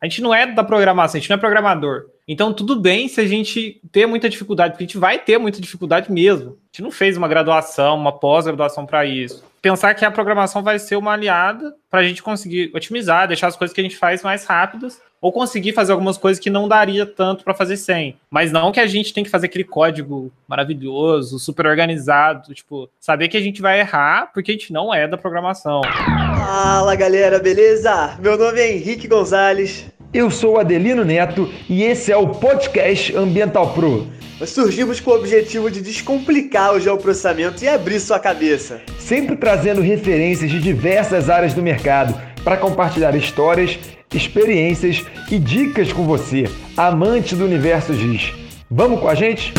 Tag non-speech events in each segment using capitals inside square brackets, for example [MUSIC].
A gente não é da programação, a gente não é programador. Então, tudo bem se a gente ter muita dificuldade, porque a gente vai ter muita dificuldade mesmo. A gente não fez uma graduação, uma pós-graduação para isso. Pensar que a programação vai ser uma aliada para a gente conseguir otimizar, deixar as coisas que a gente faz mais rápidas ou conseguir fazer algumas coisas que não daria tanto para fazer sem. Mas não que a gente tem que fazer aquele código maravilhoso, super organizado, tipo, saber que a gente vai errar porque a gente não é da programação. Fala galera, beleza? Meu nome é Henrique Gonzalez. Eu sou Adelino Neto e esse é o podcast Ambiental Pro. Nós surgimos com o objetivo de descomplicar o geoprocessamento e abrir sua cabeça. Sempre trazendo referências de diversas áreas do mercado para compartilhar histórias experiências e dicas com você, amante do universo GIS. Vamos com a gente?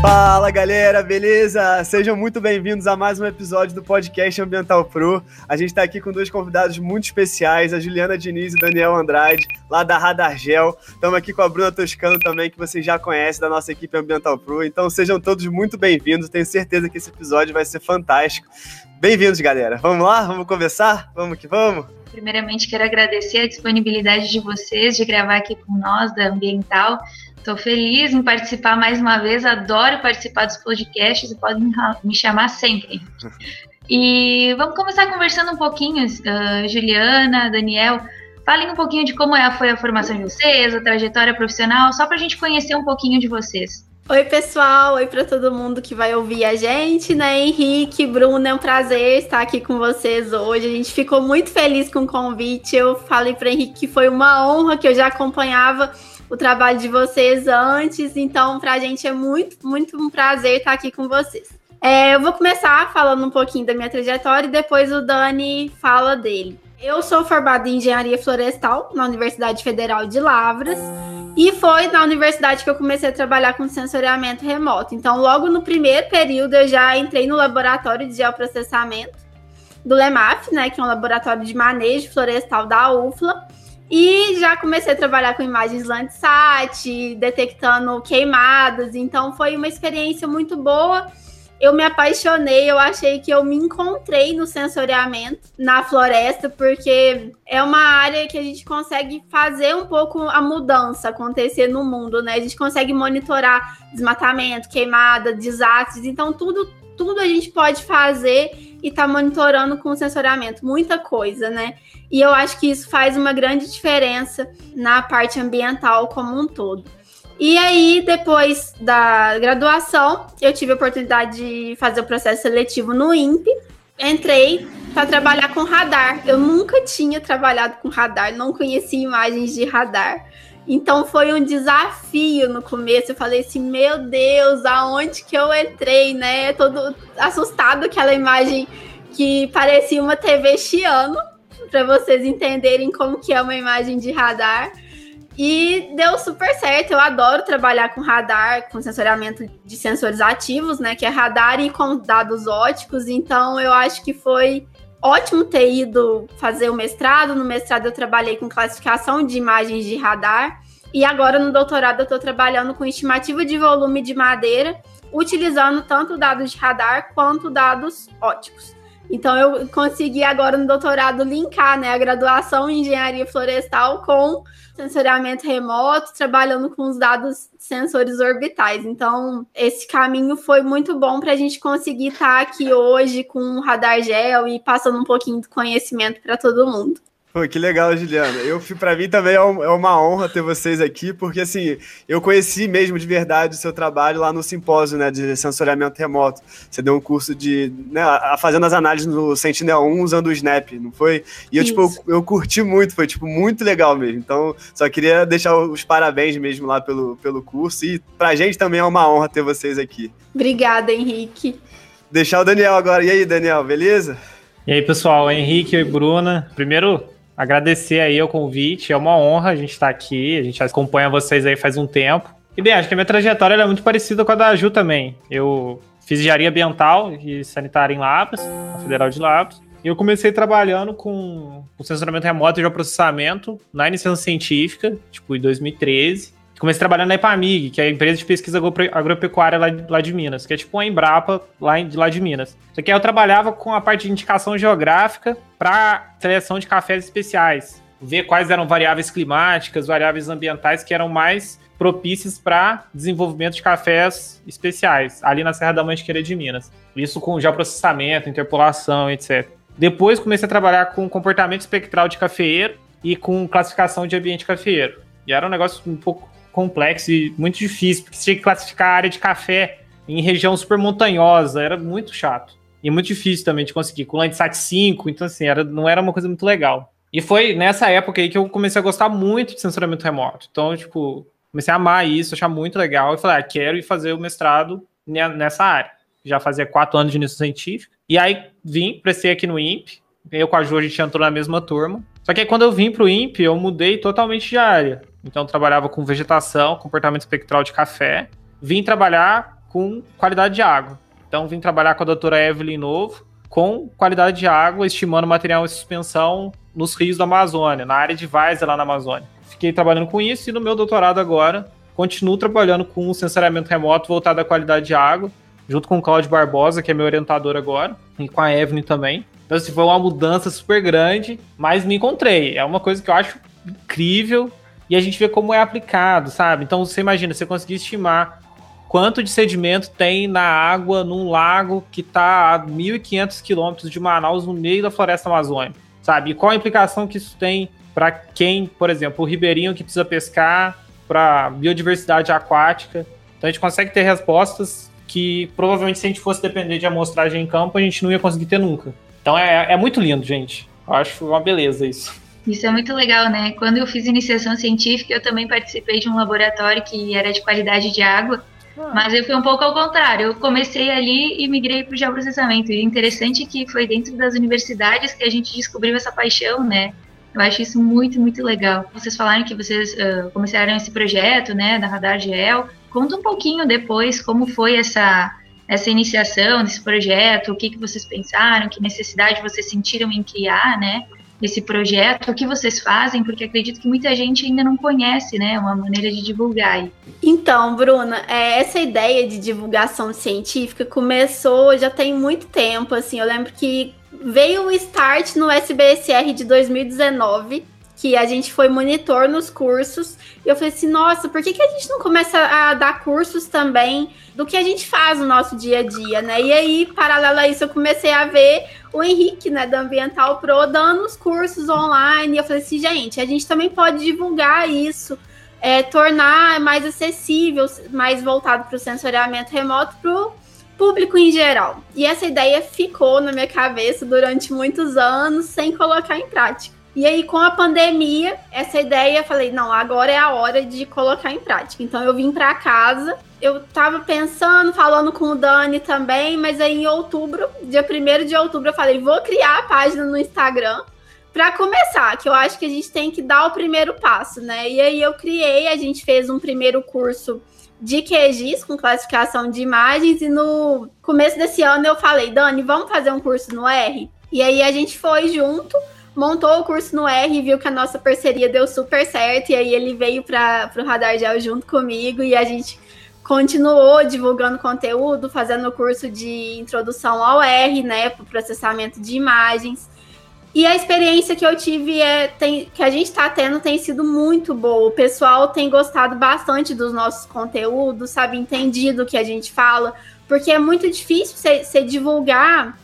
Fala galera, beleza? Sejam muito bem-vindos a mais um episódio do podcast Ambiental Pro. A gente está aqui com dois convidados muito especiais, a Juliana Diniz e o Daniel Andrade, lá da Radargel. Estamos aqui com a Bruna Toscano também, que vocês já conhecem da nossa equipe Ambiental Pro. Então sejam todos muito bem-vindos. Tenho certeza que esse episódio vai ser fantástico. Bem-vindos, galera. Vamos lá? Vamos conversar? Vamos que vamos? Primeiramente, quero agradecer a disponibilidade de vocês de gravar aqui com nós da Ambiental. Estou feliz em participar mais uma vez, adoro participar dos podcasts, podem me chamar sempre. [LAUGHS] E vamos começar conversando um pouquinho, uh, Juliana, Daniel, falem um pouquinho de como é, foi a formação de vocês, a trajetória profissional, só para a gente conhecer um pouquinho de vocês. Oi, pessoal. Oi para todo mundo que vai ouvir a gente, né? Henrique, Bruno, é um prazer estar aqui com vocês hoje. A gente ficou muito feliz com o convite. Eu falei para Henrique que foi uma honra que eu já acompanhava o trabalho de vocês antes. Então, para a gente é muito, muito um prazer estar aqui com vocês. É, eu vou começar falando um pouquinho da minha trajetória e depois o Dani fala dele. Eu sou formada em engenharia florestal na Universidade Federal de Lavras e foi na universidade que eu comecei a trabalhar com sensoriamento remoto. Então, logo no primeiro período, eu já entrei no laboratório de geoprocessamento do LEMAF, né, que é um laboratório de manejo florestal da UFLA. E já comecei a trabalhar com imagens Landsat, detectando queimadas, então foi uma experiência muito boa. Eu me apaixonei, eu achei que eu me encontrei no sensoriamento na floresta, porque é uma área que a gente consegue fazer um pouco a mudança acontecer no mundo, né? A gente consegue monitorar desmatamento, queimada, desastres, então tudo, tudo a gente pode fazer e tá monitorando com o sensoriamento, muita coisa, né? E eu acho que isso faz uma grande diferença na parte ambiental como um todo. E aí, depois da graduação, eu tive a oportunidade de fazer o processo seletivo no INPE. Entrei para trabalhar com radar. Eu nunca tinha trabalhado com radar, não conhecia imagens de radar. Então foi um desafio no começo. Eu falei assim, meu Deus, aonde que eu entrei, né? Todo assustado aquela imagem que parecia uma TV chiano para vocês entenderem como que é uma imagem de radar. E deu super certo. Eu adoro trabalhar com radar, com sensoriamento de sensores ativos, né? Que é radar e com dados óticos. Então, eu acho que foi ótimo ter ido fazer o mestrado. No mestrado, eu trabalhei com classificação de imagens de radar. E agora, no doutorado, eu estou trabalhando com estimativa de volume de madeira, utilizando tanto dados de radar quanto dados óticos. Então eu consegui agora no doutorado linkar né, a graduação em engenharia florestal com sensoriamento remoto, trabalhando com os dados sensores orbitais. Então, esse caminho foi muito bom para a gente conseguir estar aqui hoje com o radar gel e passando um pouquinho de conhecimento para todo mundo. Pô, que legal, Juliana. Eu, para mim também é, é uma honra ter vocês aqui, porque assim, eu conheci mesmo de verdade o seu trabalho lá no simpósio, né, de sensoriamento remoto. Você deu um curso de, né, fazendo as análises no Sentinel-1 usando o Snap, não foi? E eu, tipo, Isso. tipo, eu, eu, curti muito, foi, tipo, muito legal mesmo. Então, só queria deixar os parabéns mesmo lá pelo, pelo curso e pra gente também é uma honra ter vocês aqui. Obrigada, Henrique. Deixar o Daniel agora. E aí, Daniel, beleza? E aí, pessoal, Henrique e Bruna. Primeiro, agradecer aí o convite. É uma honra a gente estar aqui. A gente acompanha vocês aí faz um tempo. E bem, acho que a minha trajetória é muito parecida com a da Ju também. Eu fiz engenharia ambiental e sanitária em Lavras, na Federal de Lavras. E eu comecei trabalhando com, com sensoramento remoto e geoprocessamento na iniciação científica, tipo, em 2013. Comecei trabalhando na Epamig, que é a empresa de pesquisa agropecuária lá, lá de Minas, que é tipo uma Embrapa lá, de, lá de Minas. Só que aí eu trabalhava com a parte de indicação geográfica para seleção de cafés especiais. Ver quais eram variáveis climáticas, variáveis ambientais que eram mais propícias para desenvolvimento de cafés especiais, ali na Serra da Mantiqueira de Minas. Isso com já processamento, interpolação, etc. Depois comecei a trabalhar com comportamento espectral de cafeeiro e com classificação de ambiente cafeeiro. E era um negócio um pouco complexo e muito difícil, porque você tinha que classificar a área de café em região super montanhosa, era muito chato. E muito difícil também de conseguir, com Landsat 5, então assim, era, não era uma coisa muito legal. E foi nessa época aí que eu comecei a gostar muito de sensoramento remoto. Então, tipo, comecei a amar isso, achar muito legal, e falei, ah, quero ir fazer o mestrado nessa área. Já fazia quatro anos de iniciação científica. E aí vim, prestei aqui no INPE, eu com a Ju, a gente entrou na mesma turma. Só que aí quando eu vim para o INPE, eu mudei totalmente de área. Então trabalhava com vegetação, comportamento espectral de café. Vim trabalhar com qualidade de água. Então vim trabalhar com a doutora Evelyn Novo, com qualidade de água, estimando material em suspensão nos rios da Amazônia, na área de Várzea lá na Amazônia fiquei trabalhando com isso e no meu doutorado agora continuo trabalhando com o sensoriamento remoto voltado à qualidade de água, junto com o Claudio Barbosa, que é meu orientador agora, e com a Evelyn também. Então, assim, foi uma mudança super grande, mas me encontrei. É uma coisa que eu acho incrível e a gente vê como é aplicado, sabe? Então, você imagina, você conseguir estimar quanto de sedimento tem na água num lago que está a 1.500 quilômetros de Manaus, no meio da floresta amazônica, sabe? E qual a implicação que isso tem para quem, por exemplo, o ribeirinho que precisa pescar, para biodiversidade aquática. Então a gente consegue ter respostas que provavelmente se a gente fosse depender de amostragem em campo, a gente não ia conseguir ter nunca. Então é, é muito lindo, gente. Eu acho uma beleza isso. Isso é muito legal, né? Quando eu fiz iniciação científica, eu também participei de um laboratório que era de qualidade de água, ah. mas eu fui um pouco ao contrário. Eu comecei ali e migrei para o geoprocessamento. E interessante é que foi dentro das universidades que a gente descobriu essa paixão, né? Eu acho isso muito, muito legal. Vocês falaram que vocês uh, começaram esse projeto, né, da Radar Gel. Conta um pouquinho depois como foi essa essa iniciação desse projeto, o que, que vocês pensaram, que necessidade vocês sentiram em criar, né, esse projeto, o que vocês fazem, porque acredito que muita gente ainda não conhece, né, uma maneira de divulgar. Então, Bruna, é, essa ideia de divulgação científica começou já tem muito tempo, assim, eu lembro que veio o start no SBSR de 2019, que a gente foi monitor nos cursos. E eu falei assim, nossa, por que, que a gente não começa a dar cursos também do que a gente faz no nosso dia a dia, né? E aí, paralelo a isso, eu comecei a ver o Henrique, né, da Ambiental Pro, dando os cursos online. E eu falei assim, gente, a gente também pode divulgar isso, é, tornar mais acessível, mais voltado para o sensoriamento remoto para público em geral. E essa ideia ficou na minha cabeça durante muitos anos sem colocar em prática. E aí, com a pandemia, essa ideia, eu falei, não, agora é a hora de colocar em prática. Então, eu vim para casa, eu tava pensando, falando com o Dani também, mas aí em outubro, dia 1 de outubro, eu falei, vou criar a página no Instagram para começar, que eu acho que a gente tem que dar o primeiro passo, né? E aí eu criei, a gente fez um primeiro curso de QGIS com classificação de imagens e no começo desse ano eu falei, Dani, vamos fazer um curso no R? E aí a gente foi junto, montou o curso no R, viu que a nossa parceria deu super certo e aí ele veio para o Radar Gel junto comigo e a gente continuou divulgando conteúdo, fazendo o curso de introdução ao R, né, para processamento de imagens. E a experiência que eu tive é tem, que a gente está tendo tem sido muito boa. O pessoal tem gostado bastante dos nossos conteúdos, sabe, entendido o que a gente fala, porque é muito difícil você divulgar.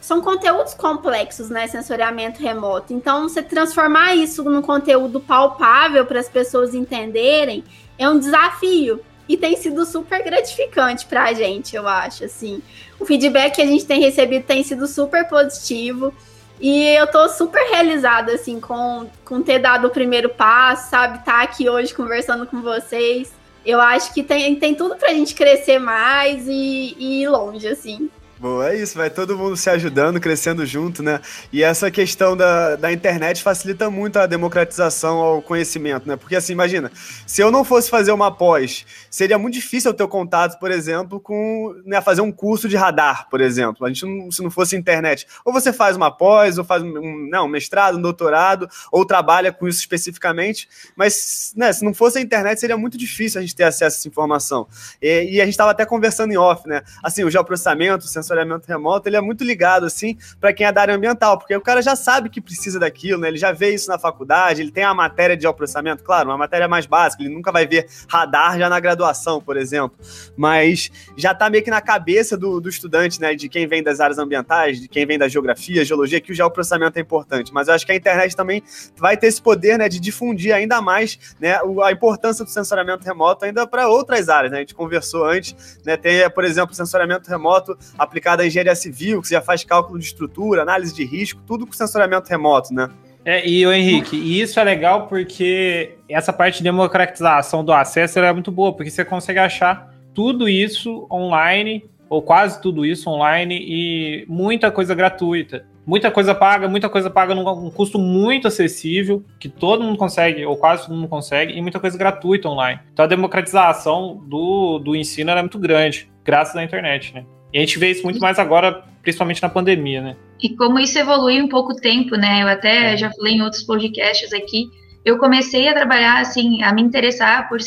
São conteúdos complexos, né? Sensoriamento remoto. Então, você transformar isso num conteúdo palpável para as pessoas entenderem é um desafio e tem sido super gratificante para a gente, eu acho. Assim, o feedback que a gente tem recebido tem sido super positivo. E eu tô super realizada, assim, com, com ter dado o primeiro passo, sabe? Estar tá aqui hoje conversando com vocês. Eu acho que tem, tem tudo pra gente crescer mais e, e ir longe, assim. Bom, é isso, vai todo mundo se ajudando, crescendo junto, né? E essa questão da, da internet facilita muito a democratização ao conhecimento, né? Porque assim, imagina, se eu não fosse fazer uma pós, seria muito difícil eu ter contato, por exemplo, com né, fazer um curso de radar, por exemplo. A gente não, se não fosse internet, ou você faz uma pós, ou faz um, não, um mestrado, um doutorado, ou trabalha com isso especificamente, mas né, se não fosse a internet, seria muito difícil a gente ter acesso a essa informação. E, e a gente estava até conversando em off, né? Assim, o geoprocessamento, o sensoriamento remoto, ele é muito ligado, assim, para quem é da área ambiental, porque o cara já sabe que precisa daquilo, né? Ele já vê isso na faculdade, ele tem a matéria de geoprocessamento, claro, uma matéria mais básica, ele nunca vai ver radar já na graduação, por exemplo, mas já tá meio que na cabeça do, do estudante, né? De quem vem das áreas ambientais, de quem vem da geografia, geologia, que o geoprocessamento é importante. Mas eu acho que a internet também vai ter esse poder, né, de difundir ainda mais, né, a importância do sensoriamento remoto ainda para outras áreas, né? A gente conversou antes, né? Tem, por exemplo, sensoriamento remoto aplicado à engenharia civil, que já faz cálculo de estrutura, análise de risco, tudo com sensoriamento remoto, né? É, e o Henrique, e isso é legal porque essa parte de democratização do acesso é muito boa, porque você consegue achar tudo isso online, ou quase tudo isso online, e muita coisa gratuita. Muita coisa paga, muita coisa paga num custo muito acessível, que todo mundo consegue, ou quase todo mundo consegue, e muita coisa gratuita online. Então a democratização do, do ensino é muito grande, graças à internet, né? E a gente vê isso muito mais agora, principalmente na pandemia, né? E como isso evolui em pouco tempo, né? Eu até é. já falei em outros podcasts aqui. Eu comecei a trabalhar, assim, a me interessar por,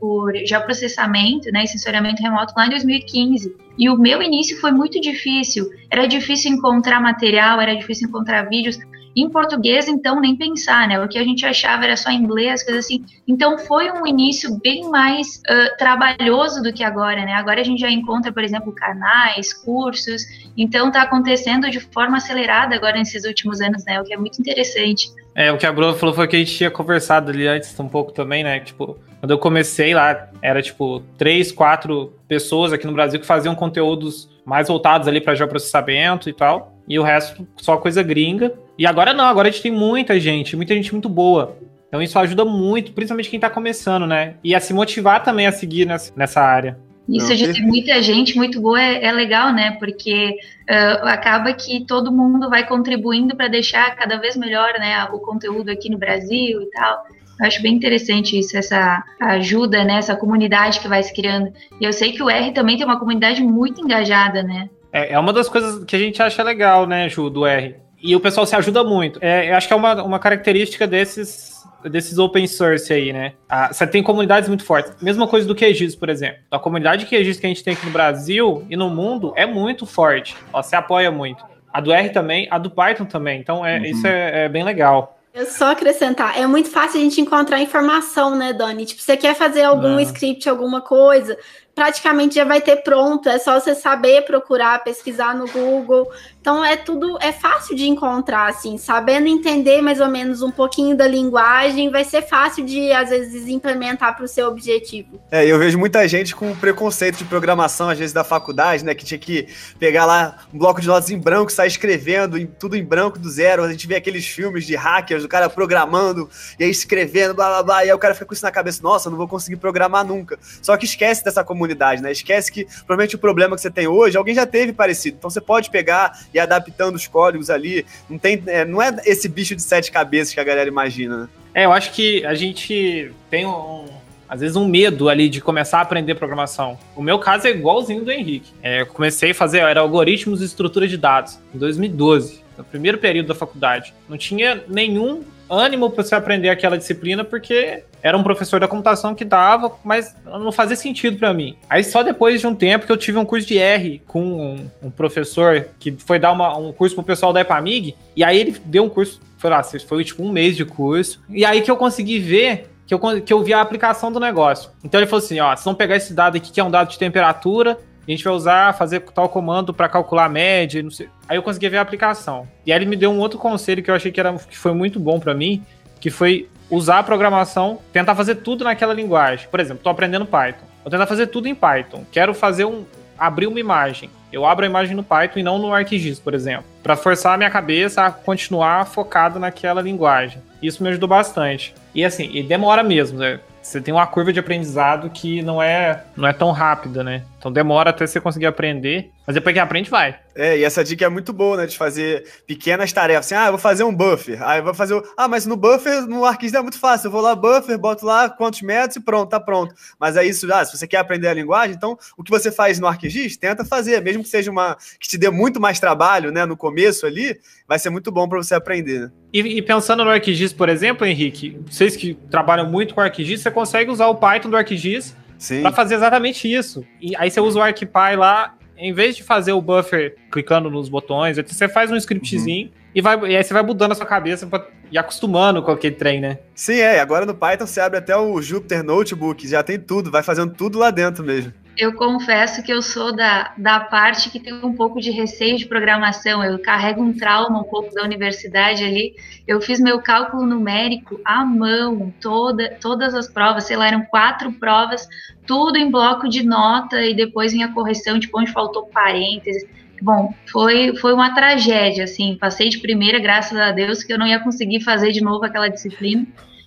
por geoprocessamento, né, e sensoriamento remoto lá em 2015. E o meu início foi muito difícil. Era difícil encontrar material, era difícil encontrar vídeos. Em português, então, nem pensar, né? O que a gente achava era só inglês, coisas assim. Então, foi um início bem mais uh, trabalhoso do que agora, né? Agora a gente já encontra, por exemplo, canais, cursos. Então, está acontecendo de forma acelerada agora nesses últimos anos, né? O que é muito interessante. É, o que a Bruna falou foi que a gente tinha conversado ali antes um pouco também, né? Tipo, quando eu comecei lá, era tipo três, quatro pessoas aqui no Brasil que faziam conteúdos mais voltados ali para geoprocessamento e tal e o resto só coisa gringa. E agora não, agora a gente tem muita gente, muita gente muito boa. Então isso ajuda muito, principalmente quem tá começando, né? E a se motivar também a seguir nessa, nessa área. Isso de ter muita gente muito boa é, é legal, né? Porque uh, acaba que todo mundo vai contribuindo para deixar cada vez melhor né, o conteúdo aqui no Brasil e tal. Eu acho bem interessante isso, essa ajuda, né? Essa comunidade que vai se criando. E eu sei que o R também tem uma comunidade muito engajada, né? É, é uma das coisas que a gente acha legal, né, Ju, do R. E o pessoal se ajuda muito. É, eu acho que é uma, uma característica desses, desses open source aí, né? Ah, você tem comunidades muito fortes. Mesma coisa do QGIS, por exemplo. A comunidade de QGIS que a gente tem aqui no Brasil e no mundo é muito forte. Você apoia muito. A do R também, a do Python também. Então, é, uhum. isso é, é bem legal. Eu só acrescentar, é muito fácil a gente encontrar informação, né, Dani? Tipo, você quer fazer algum script, alguma coisa, praticamente já vai ter pronto, é só você saber procurar, pesquisar no Google. Então é tudo, é fácil de encontrar, assim, sabendo entender mais ou menos um pouquinho da linguagem, vai ser fácil de, às vezes, implementar para o seu objetivo. É, eu vejo muita gente com preconceito de programação, às vezes, da faculdade, né, que tinha que pegar lá um bloco de notas em branco, sair escrevendo, tudo em branco do zero. A gente vê aqueles filmes de hackers, o cara programando, e aí escrevendo, blá blá blá, e aí o cara fica com isso na cabeça, nossa, não vou conseguir programar nunca. Só que esquece dessa comunidade né? Esquece que provavelmente o problema que você tem hoje, alguém já teve parecido. Então você pode pegar e adaptando os códigos ali. Não, tem, é, não é esse bicho de sete cabeças que a galera imagina, né? É, eu acho que a gente tem um, às vezes um medo ali de começar a aprender programação. O meu caso é igualzinho do Henrique. É, eu comecei a fazer, era algoritmos e estrutura de dados, em 2012, no primeiro período da faculdade. Não tinha nenhum ânimo para você aprender aquela disciplina porque era um professor da computação que dava, mas não fazia sentido para mim. Aí só depois de um tempo que eu tive um curso de R com um, um professor que foi dar uma, um curso pro pessoal da EPAMIG, e aí ele deu um curso, foi lá, foi tipo um mês de curso, e aí que eu consegui ver que eu, que eu vi a aplicação do negócio. Então ele falou assim, ó, vocês vão pegar esse dado aqui que é um dado de temperatura, a gente vai usar, fazer tal comando para calcular a média, não sei. Aí eu consegui ver a aplicação. E aí ele me deu um outro conselho que eu achei que, era, que foi muito bom para mim, que foi usar a programação, tentar fazer tudo naquela linguagem. Por exemplo, estou aprendendo Python. Vou tentar fazer tudo em Python. Quero fazer um abrir uma imagem. Eu abro a imagem no Python e não no ArcGIS, por exemplo, para forçar a minha cabeça a continuar focado naquela linguagem. Isso me ajudou bastante. E assim, e demora mesmo, né? Você tem uma curva de aprendizado que não é, não é tão rápida, né? Então demora até você conseguir aprender, mas depois que aprende, vai. É, e essa dica é muito boa, né? De fazer pequenas tarefas. Assim, ah, eu vou fazer um buffer. Aí eu vou fazer o. Ah, mas no buffer, no ArcGIS é muito fácil. Eu vou lá, buffer, boto lá quantos metros e pronto, tá pronto. Mas é isso, ah, se você quer aprender a linguagem, então o que você faz no ArcGIS, tenta fazer. Mesmo que seja uma. que te dê muito mais trabalho, né? No começo ali, vai ser muito bom para você aprender. Né? E, e, pensando no ArcGIS, por exemplo, Henrique, vocês que trabalham muito com ArcGIS, você consegue usar o Python do ArcGIS para fazer exatamente isso. E aí você usa o ArcPy lá em vez de fazer o buffer clicando nos botões, você faz um scriptzinho uhum. e, vai, e aí você vai mudando a sua cabeça pra, e acostumando com aquele trem, né? Sim, é. Agora no Python você abre até o Jupyter Notebook, já tem tudo, vai fazendo tudo lá dentro mesmo eu confesso que eu sou da, da parte que tem um pouco de receio de programação. Eu carrego um trauma um pouco da universidade ali. Eu fiz meu cálculo numérico à mão, toda, todas as provas, sei lá, eram quatro provas, tudo em bloco de nota e depois a correção, tipo, onde faltou parênteses. Bom, foi, foi uma tragédia, assim. Passei de primeira, graças a Deus, que eu não ia conseguir fazer de novo aquela disciplina.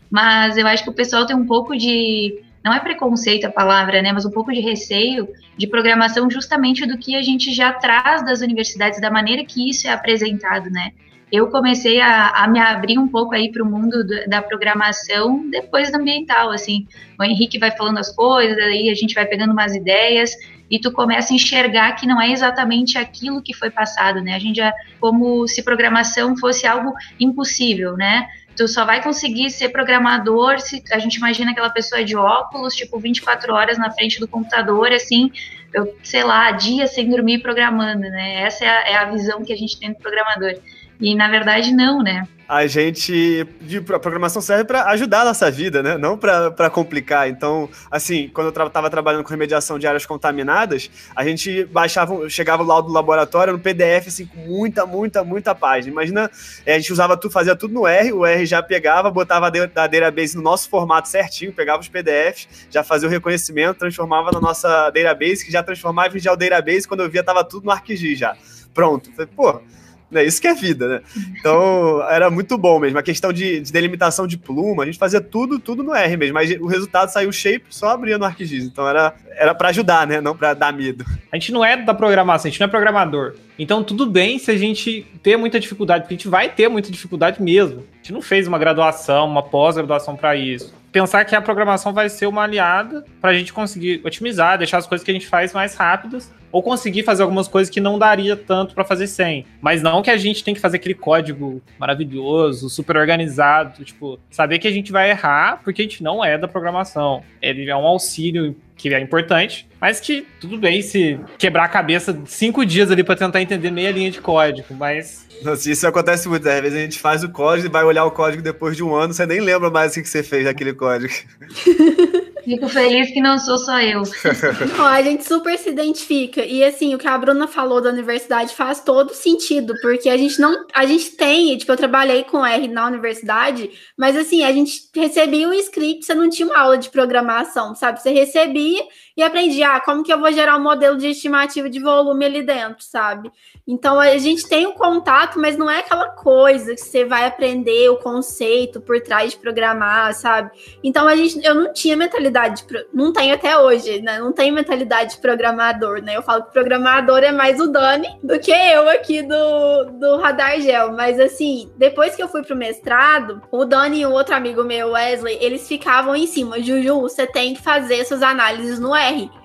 Mas eu acho que o pessoal tem um pouco de não é preconceito a palavra, né, mas um pouco de receio de programação justamente do que a gente já traz das universidades, da maneira que isso é apresentado, né. Eu comecei a, a me abrir um pouco aí para o mundo do, da programação depois do ambiental, assim, o Henrique vai falando as coisas, aí a gente vai pegando umas ideias, e tu começa a enxergar que não é exatamente aquilo que foi passado, né? A gente já como se programação fosse algo impossível, né? Tu só vai conseguir ser programador se a gente imagina aquela pessoa de óculos, tipo, 24 horas na frente do computador, assim, eu, sei lá, dias sem dormir programando, né? Essa é a, é a visão que a gente tem do programador. E na verdade, não, né? a gente. A programação serve para ajudar a nossa vida, né? Não para complicar. Então, assim, quando eu estava trabalhando com remediação de áreas contaminadas, a gente baixava, chegava lá do laboratório no PDF, assim, com muita, muita, muita página. Imagina, é, a gente usava tudo, fazia tudo no R, o R já pegava, botava a database no nosso formato certinho, pegava os PDFs, já fazia o reconhecimento, transformava na nossa database, que já transformava em já database, quando eu via, tava tudo no ArcGIS já. Pronto. Falei, pô né? Isso que é vida, né? Então, era muito bom mesmo. A questão de, de, delimitação de pluma, a gente fazia tudo, tudo no R mesmo. Mas o resultado saiu shape só abria no ArcGIS. Então, era, era para ajudar, né? Não para dar medo. A gente não é da programação, a gente não é programador. Então, tudo bem se a gente ter muita dificuldade, porque a gente vai ter muita dificuldade mesmo. A gente não fez uma graduação, uma pós-graduação para isso pensar que a programação vai ser uma aliada para a gente conseguir otimizar, deixar as coisas que a gente faz mais rápidas, ou conseguir fazer algumas coisas que não daria tanto para fazer sem. Mas não que a gente tem que fazer aquele código maravilhoso, super organizado, tipo, saber que a gente vai errar porque a gente não é da programação. Ele é um auxílio que é importante, mas que tudo bem se quebrar a cabeça cinco dias ali para tentar entender meia linha de código, mas nossa, isso acontece muito, né? Às vezes a gente faz o código e vai olhar o código depois de um ano, você nem lembra mais o que você fez naquele código. [LAUGHS] Fico feliz que não sou só eu. [LAUGHS] A gente super se identifica. E assim, o que a Bruna falou da universidade faz todo sentido, porque a gente não. A gente tem, tipo, eu trabalhei com R na universidade, mas assim, a gente recebia o script, você não tinha uma aula de programação, sabe? Você recebia aprendia, ah, como que eu vou gerar um modelo de estimativa de volume ali dentro, sabe? Então a gente tem o contato, mas não é aquela coisa que você vai aprender o conceito por trás de programar, sabe? Então a gente, eu não tinha mentalidade, de, não tenho até hoje, né? Não tenho mentalidade de programador, né? Eu falo que programador é mais o Dani do que eu aqui do, do Radar Gel. Mas assim, depois que eu fui pro mestrado, o Dani e um outro amigo meu, Wesley, eles ficavam em cima. Juju, você tem que fazer suas análises no.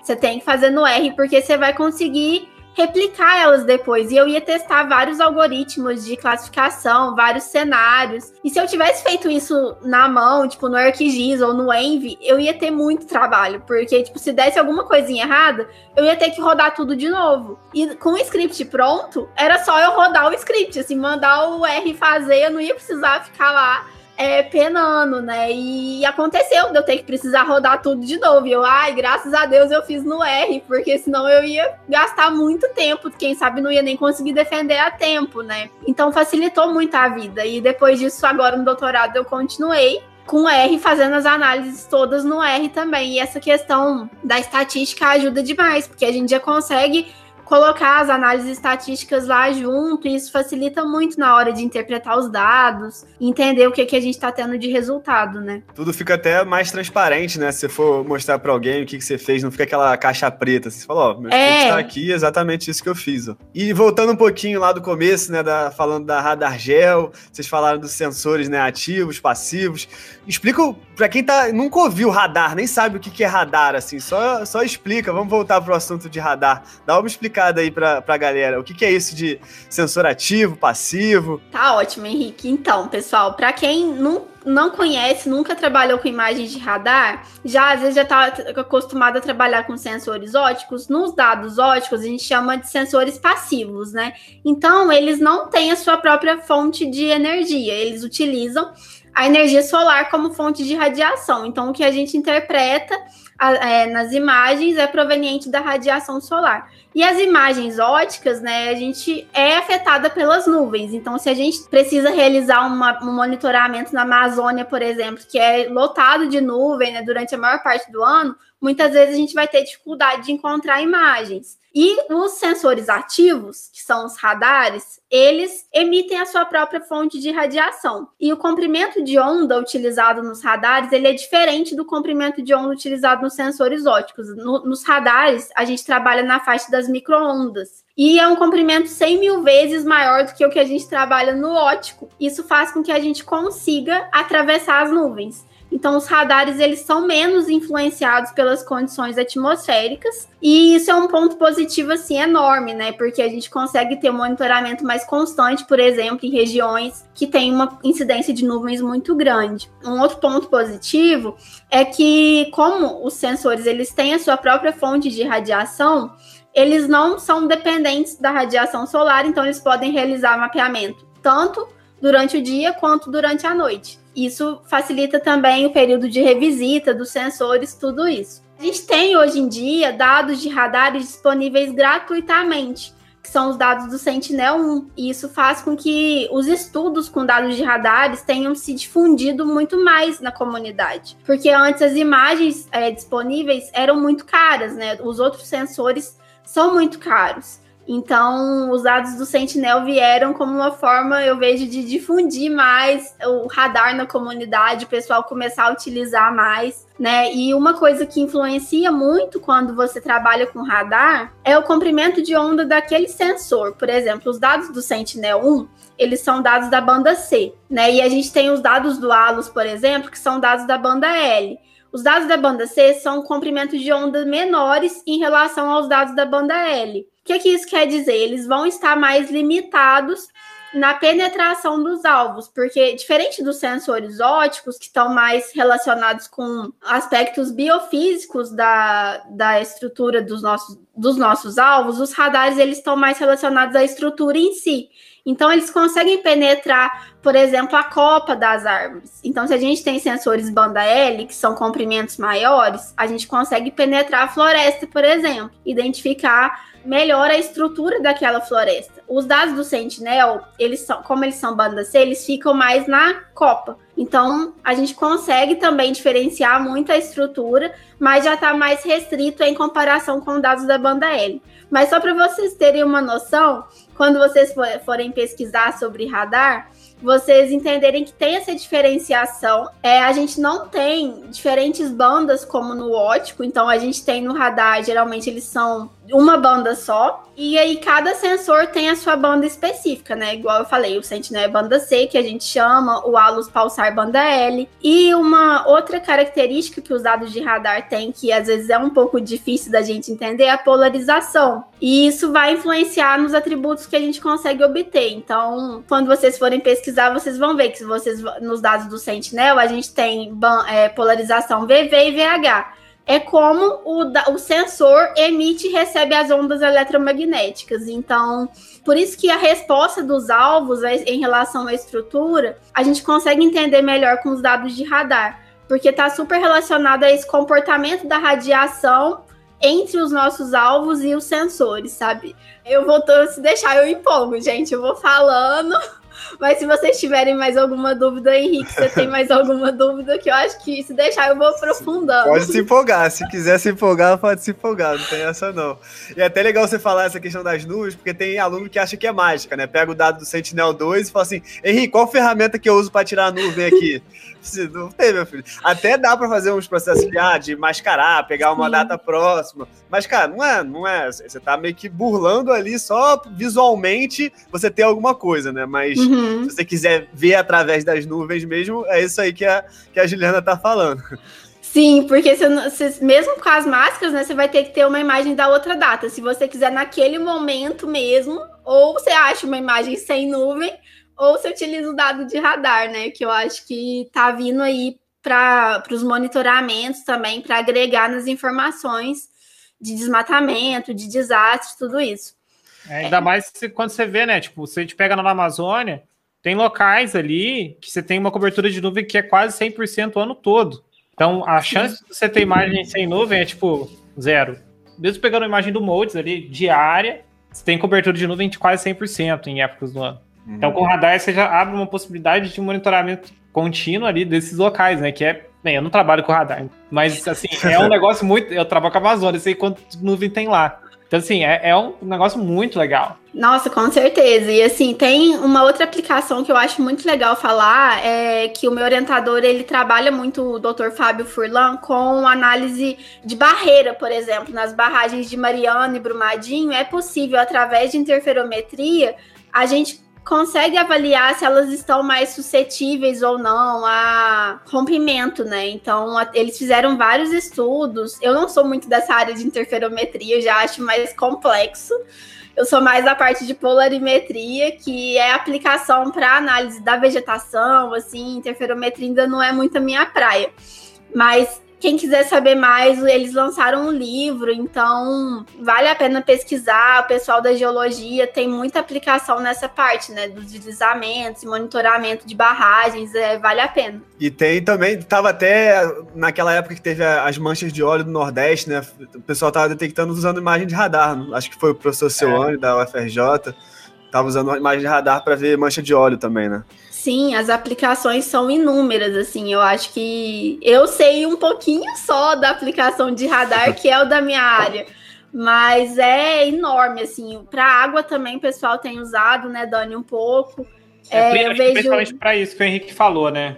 Você tem que fazer no R porque você vai conseguir replicar elas depois. E eu ia testar vários algoritmos de classificação, vários cenários. E se eu tivesse feito isso na mão, tipo no ArcGIS ou no Envy, eu ia ter muito trabalho, porque tipo, se desse alguma coisinha errada, eu ia ter que rodar tudo de novo. E com o script pronto, era só eu rodar o script, assim, mandar o R fazer, eu não ia precisar ficar lá é, penando, né? E aconteceu de eu ter que precisar rodar tudo de novo. E eu, ai, graças a Deus eu fiz no R, porque senão eu ia gastar muito tempo. Quem sabe não ia nem conseguir defender a tempo, né? Então facilitou muito a vida. E depois disso, agora no doutorado, eu continuei com R, fazendo as análises todas no R também. E essa questão da estatística ajuda demais, porque a gente já consegue colocar as análises estatísticas lá junto, e isso facilita muito na hora de interpretar os dados, entender o que, que a gente está tendo de resultado, né? Tudo fica até mais transparente, né? Se você for mostrar para alguém o que, que você fez, não fica aquela caixa preta. Você fala, ó, oh, meu é. está aqui, exatamente isso que eu fiz. Ó. E voltando um pouquinho lá do começo, né, da, falando da radar gel, vocês falaram dos sensores né, ativos, passivos. Explica para quem tá, nunca ouviu radar, nem sabe o que, que é radar, assim, só, só explica. Vamos voltar pro assunto de radar. Dá uma explicada aí pra, pra galera. O que, que é isso de sensor ativo, passivo? Tá ótimo, Henrique. Então, pessoal, para quem não, não conhece, nunca trabalhou com imagens de radar, já às vezes já está acostumado a trabalhar com sensores óticos. Nos dados óticos, a gente chama de sensores passivos, né? Então, eles não têm a sua própria fonte de energia, eles utilizam a energia solar como fonte de radiação. Então, o que a gente interpreta é, nas imagens é proveniente da radiação solar. E as imagens óticas, né, a gente é afetada pelas nuvens. Então, se a gente precisa realizar uma, um monitoramento na Amazônia, por exemplo, que é lotado de nuvem né, durante a maior parte do ano, muitas vezes a gente vai ter dificuldade de encontrar imagens. E os sensores ativos, que são os radares, eles emitem a sua própria fonte de radiação. E o comprimento de onda utilizado nos radares, ele é diferente do comprimento de onda utilizado nos sensores óticos. No, nos radares, a gente trabalha na faixa das microondas. E é um comprimento 100 mil vezes maior do que o que a gente trabalha no ótico. Isso faz com que a gente consiga atravessar as nuvens. Então, os radares eles são menos influenciados pelas condições atmosféricas, e isso é um ponto positivo assim enorme, né? Porque a gente consegue ter um monitoramento mais constante, por exemplo, em regiões que têm uma incidência de nuvens muito grande. Um outro ponto positivo é que como os sensores eles têm a sua própria fonte de radiação, eles não são dependentes da radiação solar, então eles podem realizar mapeamento tanto durante o dia quanto durante a noite. Isso facilita também o período de revisita dos sensores, tudo isso. A gente tem hoje em dia dados de radares disponíveis gratuitamente, que são os dados do Sentinel-1, e isso faz com que os estudos com dados de radares tenham se difundido muito mais na comunidade, porque antes as imagens é, disponíveis eram muito caras, né? Os outros sensores são muito caros. Então, os dados do Sentinel vieram como uma forma, eu vejo, de difundir mais o radar na comunidade, o pessoal começar a utilizar mais, né? E uma coisa que influencia muito quando você trabalha com radar é o comprimento de onda daquele sensor. Por exemplo, os dados do Sentinel-1, eles são dados da banda C, né? E a gente tem os dados do ALUS, por exemplo, que são dados da banda L. Os dados da banda C são comprimentos de onda menores em relação aos dados da banda L que, que isso quer dizer? Eles vão estar mais limitados na penetração dos alvos, porque diferente dos sensores óticos, que estão mais relacionados com aspectos biofísicos da, da estrutura dos nossos, dos nossos alvos, os radares eles estão mais relacionados à estrutura em si. Então, eles conseguem penetrar, por exemplo, a copa das árvores. Então, se a gente tem sensores banda L, que são comprimentos maiores, a gente consegue penetrar a floresta, por exemplo, identificar melhor a estrutura daquela floresta. Os dados do Sentinel, eles são, como eles são banda C, eles ficam mais na copa. Então, a gente consegue também diferenciar muito a estrutura, mas já está mais restrito em comparação com dados da banda L. Mas só para vocês terem uma noção, quando vocês forem pesquisar sobre radar, vocês entenderem que tem essa diferenciação. É, a gente não tem diferentes bandas como no ótico, então a gente tem no radar, geralmente eles são uma banda só. E aí cada sensor tem a sua banda específica, né? Igual eu falei, o Sentinel é banda C, que a gente chama, o Alus Pulsar banda L. E uma outra característica que os dados de radar têm, que às vezes é um pouco difícil da gente entender, é a polarização. E isso vai influenciar nos atributos que a gente consegue obter. Então, quando vocês forem pesquisar, vocês vão ver que vocês nos dados do Sentinel, a gente tem é, polarização VV e VH é como o, o sensor emite e recebe as ondas eletromagnéticas. Então, por isso que a resposta dos alvos em relação à estrutura, a gente consegue entender melhor com os dados de radar, porque está super relacionado a esse comportamento da radiação entre os nossos alvos e os sensores, sabe? Eu vou se deixar eu empolgo, gente, eu vou falando Mas se vocês tiverem mais alguma dúvida, Henrique, você tem mais alguma dúvida que eu acho que se deixar eu vou aprofundando. Pode se empolgar, se quiser se empolgar, pode se empolgar, não tem essa não. E é até legal você falar essa questão das nuvens, porque tem aluno que acha que é mágica, né? Pega o dado do Sentinel 2 e fala assim: Henrique, qual ferramenta que eu uso para tirar a nuvem aqui? [LAUGHS] Não tem, meu filho. Até dá para fazer uns processos de, ah, de mascarar, pegar uma Sim. data próxima. Mas, cara, não é, não é. Você tá meio que burlando ali só visualmente você ter alguma coisa, né? Mas uhum. se você quiser ver através das nuvens mesmo, é isso aí que a, que a Juliana tá falando. Sim, porque você, você, mesmo com as máscaras, né, você vai ter que ter uma imagem da outra data. Se você quiser naquele momento mesmo, ou você acha uma imagem sem nuvem, ou você utiliza o dado de radar, né? Que eu acho que tá vindo aí para os monitoramentos também, para agregar nas informações de desmatamento, de desastre, tudo isso. É, ainda mais quando você vê, né? Tipo, você te pega na Amazônia, tem locais ali que você tem uma cobertura de nuvem que é quase 100% o ano todo. Então, a chance de você ter imagem sem nuvem é tipo zero. Mesmo pegando a imagem do Modes ali, diária, você tem cobertura de nuvem de quase 100% em épocas do ano. Uhum. Então, com o radar, você já abre uma possibilidade de monitoramento contínuo ali desses locais, né? Que é. Bem, eu não trabalho com radar, mas assim, [LAUGHS] é um negócio muito. Eu trabalho com a Amazônia, sei quanto nuvem tem lá. Então, assim, é, é, um negócio muito legal. Nossa, com certeza. E assim, tem uma outra aplicação que eu acho muito legal falar, é que o meu orientador, ele trabalha muito, o Dr. Fábio Furlan, com análise de barreira, por exemplo, nas barragens de Mariana e Brumadinho, é possível, através de interferometria, a gente consegue avaliar se elas estão mais suscetíveis ou não a rompimento, né? Então, a, eles fizeram vários estudos. Eu não sou muito dessa área de interferometria, eu já acho mais complexo. Eu sou mais da parte de polarimetria, que é aplicação para análise da vegetação, assim, interferometria ainda não é muito a minha praia. Mas quem quiser saber mais, eles lançaram um livro, então vale a pena pesquisar. O pessoal da geologia tem muita aplicação nessa parte, né? Dos deslizamentos, monitoramento de barragens, é, vale a pena. E tem também, estava até naquela época que teve as manchas de óleo do Nordeste, né? O pessoal estava detectando usando imagem de radar. Acho que foi o professor Silane é. da UFRJ. Estava usando imagem de radar para ver mancha de óleo também, né? Sim, as aplicações são inúmeras, assim, eu acho que eu sei um pouquinho só da aplicação de radar, que é o da minha área, mas é enorme, assim, para água também o pessoal tem usado, né, Dani, um pouco. É, é eu vejo... Principalmente para isso que o Henrique falou, né?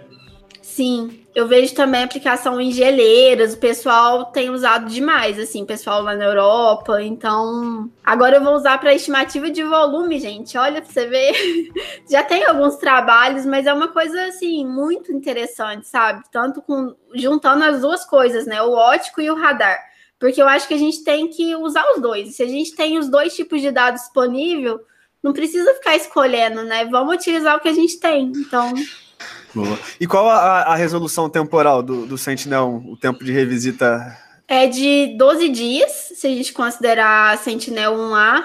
Sim, eu vejo também aplicação em geleiras, o pessoal tem usado demais, assim, pessoal lá na Europa. Então, agora eu vou usar para estimativa de volume, gente. Olha para você ver. [LAUGHS] Já tem alguns trabalhos, mas é uma coisa assim muito interessante, sabe? Tanto com juntando as duas coisas, né? O ótico e o radar. Porque eu acho que a gente tem que usar os dois. Se a gente tem os dois tipos de dados disponível, não precisa ficar escolhendo, né? Vamos utilizar o que a gente tem. Então, Boa. E qual a, a resolução temporal do, do Sentinel, o tempo de revisita? É de 12 dias, se a gente considerar Sentinel 1A.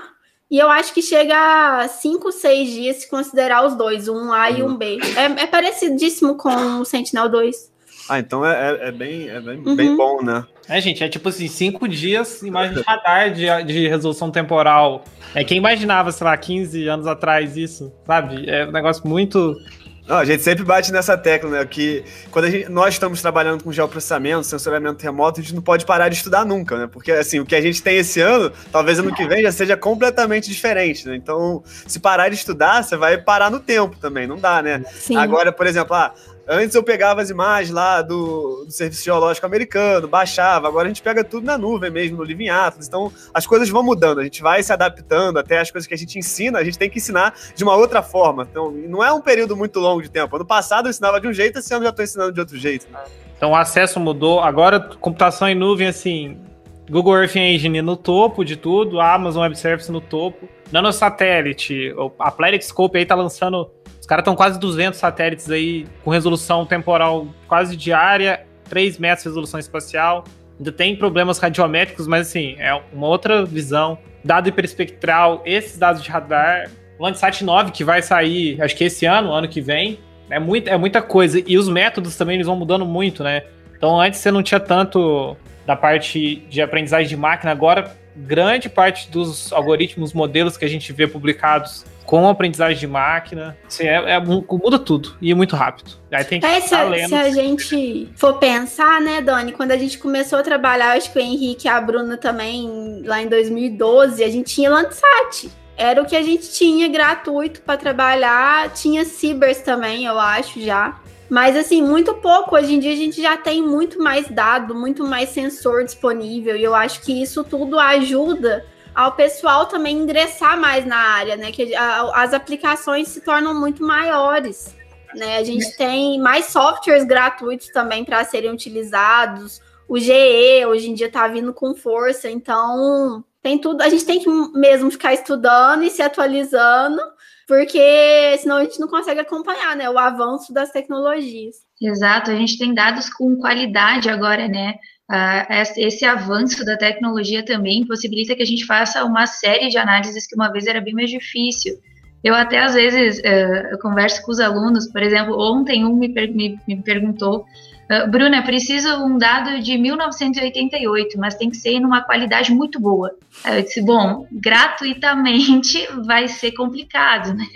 E eu acho que chega a 5, 6 dias se considerar os dois, um A uhum. e um B. É, é, parecidíssimo com o Sentinel 2. Ah, então é, é, é bem, é bem, uhum. bem, bom, né? É, gente, é tipo assim, 5 dias, imagem de radar de, de resolução temporal. É, quem imaginava, sei lá, 15 anos atrás isso, sabe? É um negócio muito não, a gente sempre bate nessa tecla, né? Que quando gente, nós estamos trabalhando com geoprocessamento, sensoriamento remoto, a gente não pode parar de estudar nunca, né? Porque assim, o que a gente tem esse ano, talvez ano que vem já seja completamente diferente, né? Então, se parar de estudar, você vai parar no tempo também, não dá, né? Sim. Agora, por exemplo, ah, Antes eu pegava as imagens lá do, do, Serviço Geológico Americano, baixava. Agora a gente pega tudo na nuvem mesmo, no Living Atlas. Então as coisas vão mudando, a gente vai se adaptando. Até as coisas que a gente ensina, a gente tem que ensinar de uma outra forma. Então não é um período muito longo de tempo. Ano passado eu ensinava de um jeito, esse ano já estou ensinando de outro jeito. Então o acesso mudou. Agora computação em nuvem, assim, Google Earth Engine no topo de tudo, Amazon Web Service no topo, Nanosatélite, a Planet aí tá lançando os caras estão quase 200 satélites aí com resolução temporal quase diária, 3 metros de resolução espacial. Ainda tem problemas radiométricos, mas assim, é uma outra visão. Dado hiperespectral, esses dados de radar. Landsat 9, que vai sair, acho que esse ano, ano que vem. É, muito, é muita coisa. E os métodos também eles vão mudando muito, né? Então antes você não tinha tanto da parte de aprendizagem de máquina, agora grande parte dos algoritmos, modelos que a gente vê publicados com aprendizagem de máquina. Assim, é, é, muda tudo e é muito rápido. Aí tem que é, se, se a gente for pensar, né, Dani, quando a gente começou a trabalhar, acho que o Henrique e a Bruna também, lá em 2012, a gente tinha Landsat. Era o que a gente tinha gratuito para trabalhar. Tinha Cibers também, eu acho, já. Mas assim, muito pouco. Hoje em dia a gente já tem muito mais dado, muito mais sensor disponível. E eu acho que isso tudo ajuda ao pessoal também ingressar mais na área, né? Que a, as aplicações se tornam muito maiores. Né? A gente tem mais softwares gratuitos também para serem utilizados. O GE hoje em dia está vindo com força, então tem tudo. A gente tem que mesmo ficar estudando e se atualizando, porque senão a gente não consegue acompanhar né, o avanço das tecnologias. Exato, a gente tem dados com qualidade agora, né? Uh, esse avanço da tecnologia também possibilita que a gente faça uma série de análises que uma vez era bem mais difícil. Eu até às vezes uh, converso com os alunos, por exemplo, ontem um me perguntou, uh, Bruna, preciso um dado de 1988, mas tem que ser numa qualidade muito boa. Eu disse, bom, gratuitamente [LAUGHS] vai ser complicado, né?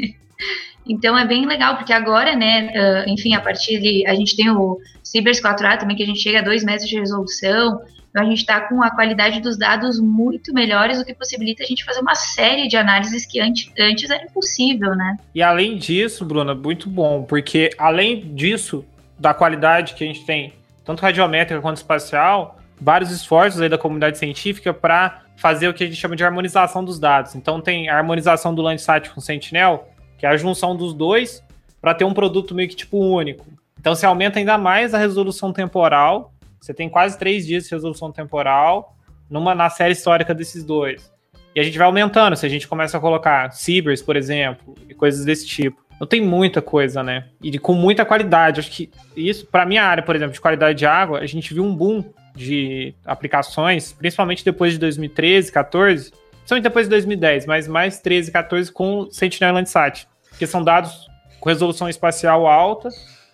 Então é bem legal, porque agora, né, uh, enfim, a partir de. A gente tem o Cibers 4A também, que a gente chega a 2 metros de resolução. Então a gente está com a qualidade dos dados muito melhores, o que possibilita a gente fazer uma série de análises que antes, antes era impossível, né? E além disso, Bruna, muito bom, porque além disso, da qualidade que a gente tem, tanto radiométrica quanto espacial, vários esforços aí da comunidade científica para fazer o que a gente chama de harmonização dos dados. Então tem a harmonização do Landsat com o Sentinel, que é a junção dos dois para ter um produto meio que tipo único. Então você aumenta ainda mais a resolução temporal. Você tem quase três dias de resolução temporal numa na série histórica desses dois. E a gente vai aumentando. Se a gente começa a colocar cibers, por exemplo, e coisas desse tipo. Não tem muita coisa, né? E com muita qualidade. Acho que isso, para minha área, por exemplo, de qualidade de água, a gente viu um boom de aplicações, principalmente depois de 2013, 14, Principalmente depois de 2010, mas mais 13, 14 com Sentinel Landsat, que são dados com resolução espacial alta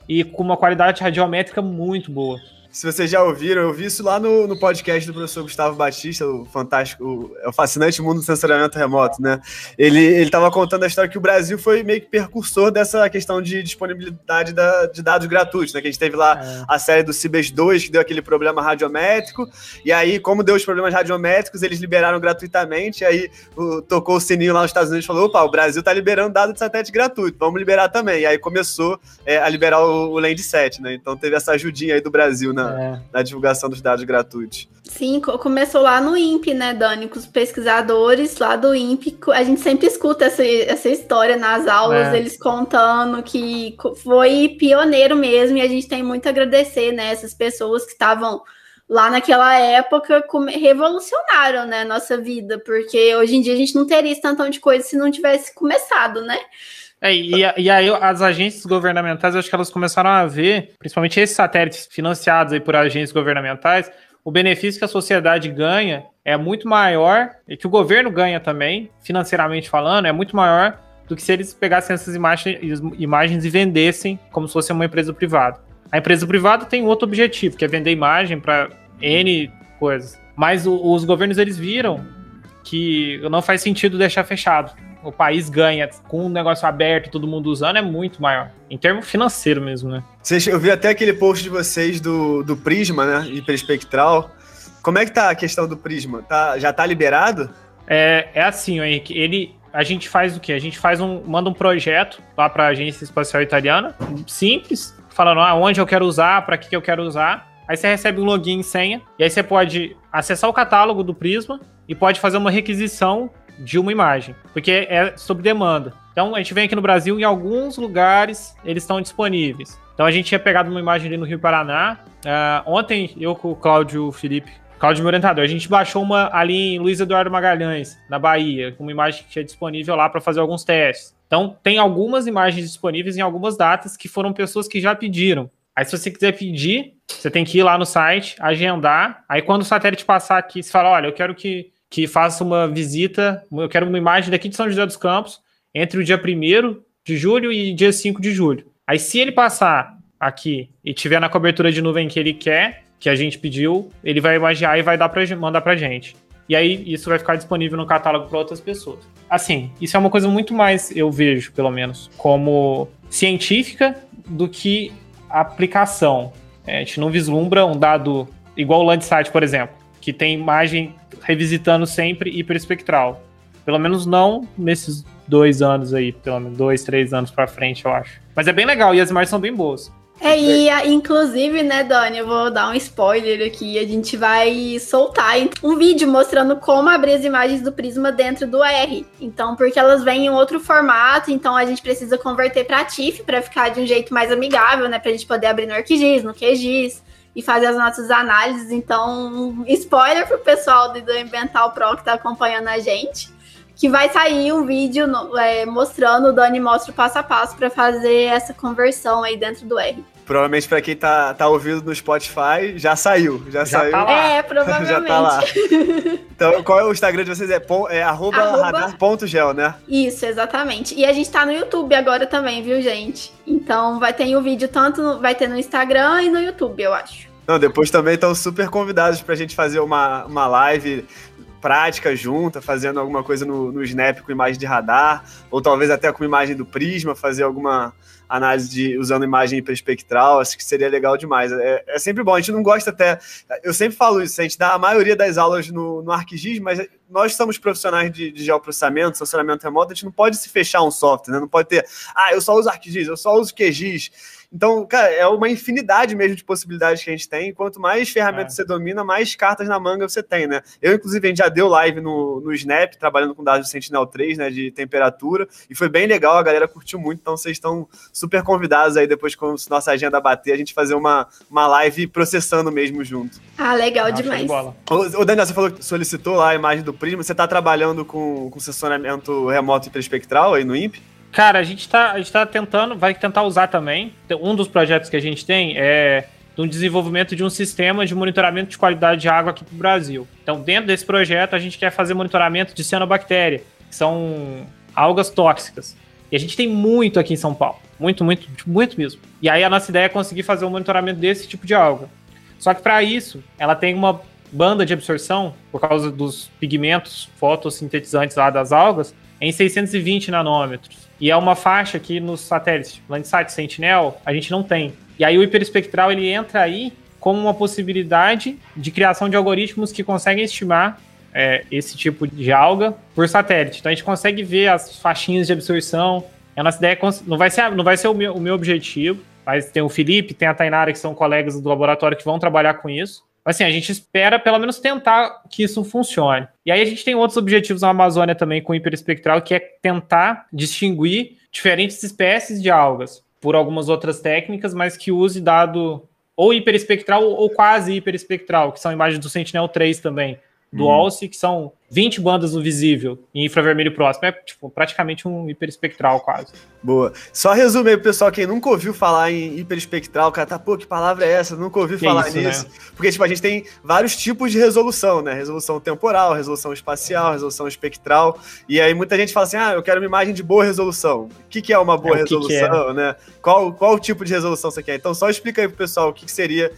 e com uma qualidade radiométrica muito boa. Se vocês já ouviram, eu vi isso lá no, no podcast do professor Gustavo Batista, o fantástico, o, é o fascinante mundo do sensoriamento remoto, né? Ele estava contando a história que o Brasil foi meio que percursor dessa questão de disponibilidade da, de dados gratuitos, né? Que a gente teve lá é. a série do Cibers 2, que deu aquele problema radiométrico, e aí, como deu os problemas radiométricos, eles liberaram gratuitamente, e aí o, tocou o sininho lá nos Estados Unidos e falou: opa, o Brasil está liberando dados de satélite gratuito, vamos liberar também. E aí começou é, a liberar o, o Landsat, né? Então teve essa ajudinha aí do Brasil, né? Na, é. na divulgação dos dados gratuitos. Sim, começou lá no INPE, né, Dani? Com os pesquisadores lá do INPE. A gente sempre escuta essa, essa história nas aulas, é. eles contando que foi pioneiro mesmo, e a gente tem muito a agradecer, né, essas pessoas que estavam lá naquela época revolucionaram, né, nossa vida, porque hoje em dia a gente não teria esse tantão de coisa se não tivesse começado, né? É, e, e, aí as agências governamentais, acho que elas começaram a ver, principalmente esses satélites financiados aí por agências governamentais, o benefício que a sociedade ganha é muito maior e que o governo ganha também, financeiramente falando, é muito maior do que se eles pegassem essas imagens, imagens e vendessem como se fosse uma empresa privada. A empresa privada tem outro objetivo, que é vender imagem para N coisas. Mas os governos eles viram que não faz sentido deixar fechado o país ganha com um negócio aberto, todo mundo usando, é muito maior. Em termos financeiro mesmo, né? Eu vi até aquele post de vocês do, do Prisma, né? Hiperespectral. Como é que tá a questão do Prisma? Tá, já tá liberado? É, é assim, Henrique. Ele, a gente faz o quê? A gente faz um, manda um projeto lá para a Agência Espacial Italiana, simples, falando ah, onde eu quero usar, para que, que eu quero usar. Aí você recebe um login e senha, e aí você pode acessar o catálogo do Prisma e pode fazer uma requisição de uma imagem, porque é sob demanda. Então a gente vem aqui no Brasil, em alguns lugares eles estão disponíveis. Então a gente tinha pegado uma imagem ali no Rio Paraná. Uh, ontem eu com o Cláudio Felipe, Cláudio meu orientador, a gente baixou uma ali em Luiz Eduardo Magalhães, na Bahia, uma imagem que tinha disponível lá para fazer alguns testes. Então tem algumas imagens disponíveis em algumas datas que foram pessoas que já pediram. Aí se você quiser pedir, você tem que ir lá no site, agendar. Aí quando o satélite passar aqui, você fala, olha, eu quero que que faça uma visita. Eu quero uma imagem daqui de São José dos Campos entre o dia 1 de julho e dia 5 de julho. Aí, se ele passar aqui e tiver na cobertura de nuvem que ele quer, que a gente pediu, ele vai imaginar e vai dar pra, mandar pra gente. e aí isso vai ficar disponível no catálogo para outras pessoas. Assim, isso é uma coisa muito mais, eu vejo, pelo menos, como científica do que aplicação. É, a gente não vislumbra um dado igual o Landsat, por exemplo, que tem imagem revisitando sempre hiperespectral. Pelo menos não nesses dois anos aí, pelo menos dois, três anos para frente, eu acho. Mas é bem legal e as imagens são bem boas. É, e inclusive, né, Dani, eu vou dar um spoiler aqui. A gente vai soltar um vídeo mostrando como abrir as imagens do Prisma dentro do R. Então, porque elas vêm em outro formato, então a gente precisa converter para TIFF para ficar de um jeito mais amigável, né, pra gente poder abrir no ArcGIS, no QGIS e fazer as nossas análises. Então, spoiler pro pessoal do Ambiental Pro que tá acompanhando a gente que vai sair um vídeo no, é, mostrando, o Dani mostra o passo a passo para fazer essa conversão aí dentro do R. Provavelmente para quem tá, tá ouvindo no Spotify, já saiu. Já, já saiu. Tá é, provavelmente. [LAUGHS] já tá lá. [LAUGHS] Então, qual é o Instagram de vocês? É, é arroba, arroba... radar.gel, né? Isso, exatamente. E a gente tá no YouTube agora também, viu, gente? Então vai ter o um vídeo tanto, no, vai ter no Instagram e no YouTube, eu acho. Não, depois também estão super convidados pra gente fazer uma, uma live prática junta, fazendo alguma coisa no, no Snap com imagem de radar, ou talvez até com imagem do Prisma, fazer alguma análise de usando imagem hiperespectral, acho que seria legal demais. É, é, sempre bom, a gente não gosta até. Eu sempre falo isso, a gente dá a maioria das aulas no, no ArcGIS, mas nós somos profissionais de, de geoprocessamento, sensoramento remoto, a gente não pode se fechar um software, né? não pode ter, ah, eu só uso ArcGIS, eu só uso QGIS. Então, cara, é uma infinidade mesmo de possibilidades que a gente tem. Quanto mais ferramentas é. você domina, mais cartas na manga você tem, né? Eu, inclusive, a gente já deu live no, no Snap, trabalhando com dados do Sentinel-3, né, de temperatura, e foi bem legal, a galera curtiu muito, então vocês estão super convidados aí, depois, com nossa agenda bater, a gente fazer uma, uma live processando mesmo junto. Ah, legal ah, demais. O Daniel, você falou que solicitou lá a imagem do Prisma, você está trabalhando com, com sensoramento remoto hiperespectral aí no INPE? Cara, a gente tá, a gente tá tentando, vai tentar usar também. Um dos projetos que a gente tem é do desenvolvimento de um sistema de monitoramento de qualidade de água aqui para o Brasil. Então, dentro desse projeto, a gente quer fazer monitoramento de cianobactéria, que são algas tóxicas. E a gente tem muito aqui em São Paulo. Muito, muito, muito mesmo. E aí a nossa ideia é conseguir fazer um monitoramento desse tipo de alga. Só que para isso, ela tem uma banda de absorção, por causa dos pigmentos fotossintetizantes lá das algas, em 620 nanômetros. E é uma faixa que nos satélites Landsat Sentinel a gente não tem. E aí o hiperespectral ele entra aí como uma possibilidade de criação de algoritmos que conseguem estimar é, esse tipo de alga por satélite. Então a gente consegue ver as faixinhas de absorção. A nossa ideia é não vai ser, não vai ser o, meu, o meu objetivo, mas tem o Felipe, tem a Tainara, que são colegas do laboratório que vão trabalhar com isso. Assim, a gente espera pelo menos tentar que isso funcione. E aí a gente tem outros objetivos na Amazônia também com hiperespectral, que é tentar distinguir diferentes espécies de algas por algumas outras técnicas, mas que use dado ou hiperespectral ou quase hiperespectral, que são imagens do Sentinel-3 também, do uhum. Alce, que são 20 bandas no visível em infravermelho próximo. É tipo, praticamente um hiperespectral quase. Boa. Só resume aí, pessoal, quem nunca ouviu falar em hiperespectral, cara, tá, pô, que palavra é essa? Nunca ouviu que falar isso, nisso. Né? Porque, tipo, a gente tem vários tipos de resolução, né? Resolução temporal, resolução espacial, resolução espectral. E aí muita gente fala assim, ah, eu quero uma imagem de boa resolução. O que, que é uma boa é, resolução, que que é? né? Qual, qual tipo de resolução você quer? Então só explica aí pro pessoal o que, que seria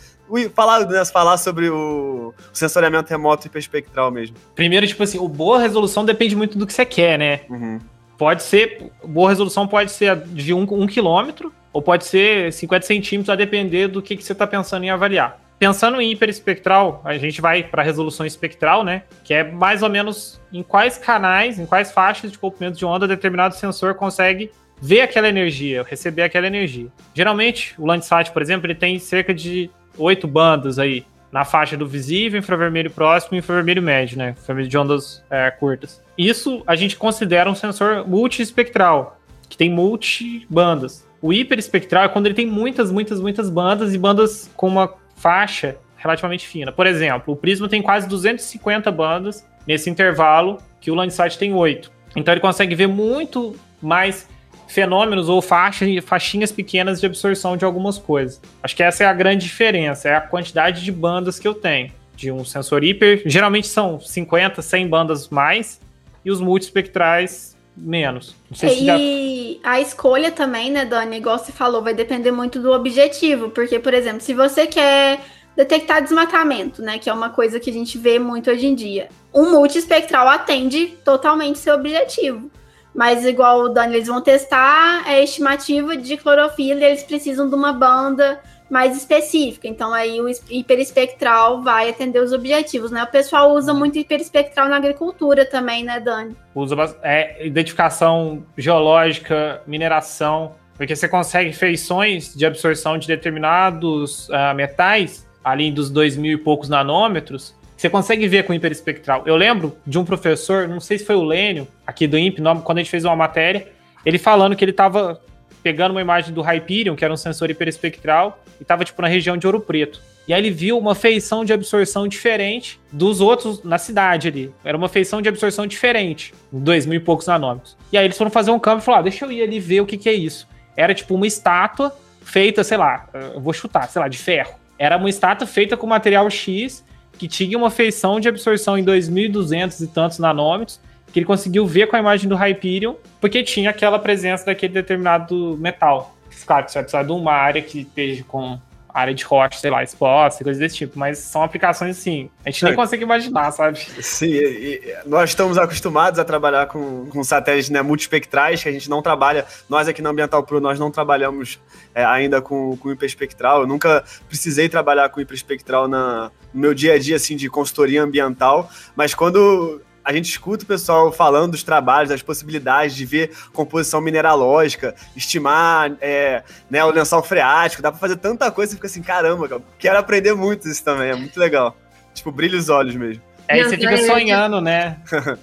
falar, né, falar sobre o, sensoriamento remoto hiperespectral mesmo. Primeiro, tipo assim, o boa resolução depende muito do que você quer, né? Uhum. Pode ser, boa resolução pode ser de 1 um, um quilômetro, ou pode ser 50 centímetros, a depender do que, que você está pensando em avaliar. Pensando em hiperespectral, a gente vai para a resolução espectral, né? Que é mais ou menos em quais canais, em quais faixas de comprimento de onda determinado sensor consegue ver aquela energia, receber aquela energia. Geralmente, o Landsat, por exemplo, ele tem cerca de oito bandas aí na faixa do visível, infravermelho próximo e infravermelho médio, né? Infravermelho de ondas é, curtas. Isso a gente considera um sensor multiespectral, que tem multibandas. O hiperespectral é quando ele tem muitas, muitas, muitas bandas e bandas com uma faixa relativamente fina. Por exemplo, o Prisma tem quase 250 bandas nesse intervalo, que o Landsat tem 8. Então ele consegue ver muito mais fenômenos ou faixas, faixinhas pequenas de absorção de algumas coisas. Acho que essa é a grande diferença, é a quantidade de bandas que eu tenho. De um sensor hiper, geralmente são 50, 100 bandas mais, e os multispectrais menos. e já... a escolha também, né, Dani, igual você falou, vai depender muito do objetivo, porque, por exemplo, se você quer detectar desmatamento, né? Que é uma coisa que a gente vê muito hoje em dia. Um multiespectral atende totalmente seu objetivo. Mas, igual o Dani, eles vão testar a estimativa de clorofila e eles precisam de uma banda mais específica. Então, aí o hiperespectral vai atender os objetivos, né? O pessoal usa muito hiperespectral na agricultura também, né, Dani? Usa é, identificação geológica, mineração, porque você consegue feições de absorção de determinados uh, metais, ali dos dois mil e poucos nanômetros, você consegue ver com hiperespectral. Eu lembro de um professor, não sei se foi o Lênio, aqui do INPE, quando a gente fez uma matéria, ele falando que ele estava pegando uma imagem do Hyperion, que era um sensor hiperespectral, e estava tipo na região de Ouro Preto. E aí ele viu uma feição de absorção diferente dos outros na cidade ali. Era uma feição de absorção diferente, dois mil e poucos nanômetros. E aí eles foram fazer um campo e falaram: ah, deixa eu ir ali ver o que, que é isso. Era tipo uma estátua feita, sei lá, eu vou chutar, sei lá, de ferro. Era uma estátua feita com material X que tinha uma feição de absorção em 2.200 e tantos nanômetros, que ele conseguiu ver com a imagem do Hyperion, porque tinha aquela presença daquele determinado metal. Claro, você vai precisar de uma área que esteja com área de rocha, sei lá, exposta, coisas desse tipo, mas são aplicações assim, a gente nem é. consegue imaginar, sabe? Sim, e, e nós estamos acostumados a trabalhar com, com satélites né, multispectrais, que a gente não trabalha, nós aqui na Ambiental Pro, nós não trabalhamos é, ainda com, com hiperespectral, eu nunca precisei trabalhar com hiperespectral na, no meu dia a dia, assim, de consultoria ambiental, mas quando a gente escuta o pessoal falando dos trabalhos, das possibilidades de ver composição mineralógica, estimar é, né, o lençol freático, dá pra fazer tanta coisa, você fica assim, caramba, cara, quero aprender muito isso também, é muito legal. Tipo, brilha os olhos mesmo. É, você fica sonhando, né? [LAUGHS]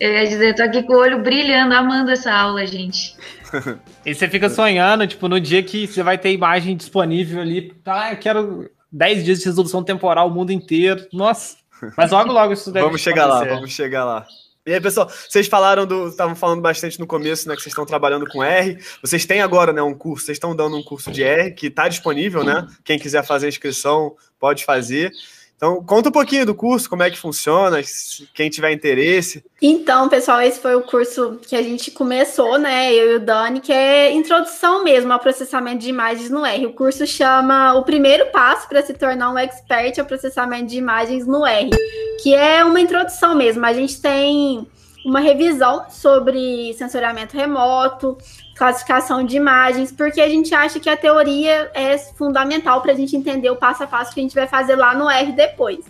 Eu ia dizer, tô aqui com o olho brilhando, amando essa aula, gente. [LAUGHS] e você fica sonhando, tipo, no dia que você vai ter imagem disponível ali, tá, eu quero 10 dias de resolução temporal, o mundo inteiro. Nossa, mas logo, logo isso deve Vamos chegar acontecer. lá, vamos chegar lá. E aí, pessoal, vocês falaram do. Estavam falando bastante no começo, né? Que vocês estão trabalhando com R. Vocês têm agora, né, um curso, vocês estão dando um curso de R que está disponível, né? Quem quiser fazer a inscrição pode fazer. Então, conta um pouquinho do curso, como é que funciona, quem tiver interesse. Então, pessoal, esse foi o curso que a gente começou, né? Eu e o Dani, que é introdução mesmo ao processamento de imagens no R. O curso chama O Primeiro Passo para se tornar um expert ao processamento de imagens no R, que é uma introdução mesmo. A gente tem uma revisão sobre sensoriamento remoto, classificação de imagens, porque a gente acha que a teoria é fundamental para a gente entender o passo a passo que a gente vai fazer lá no R depois.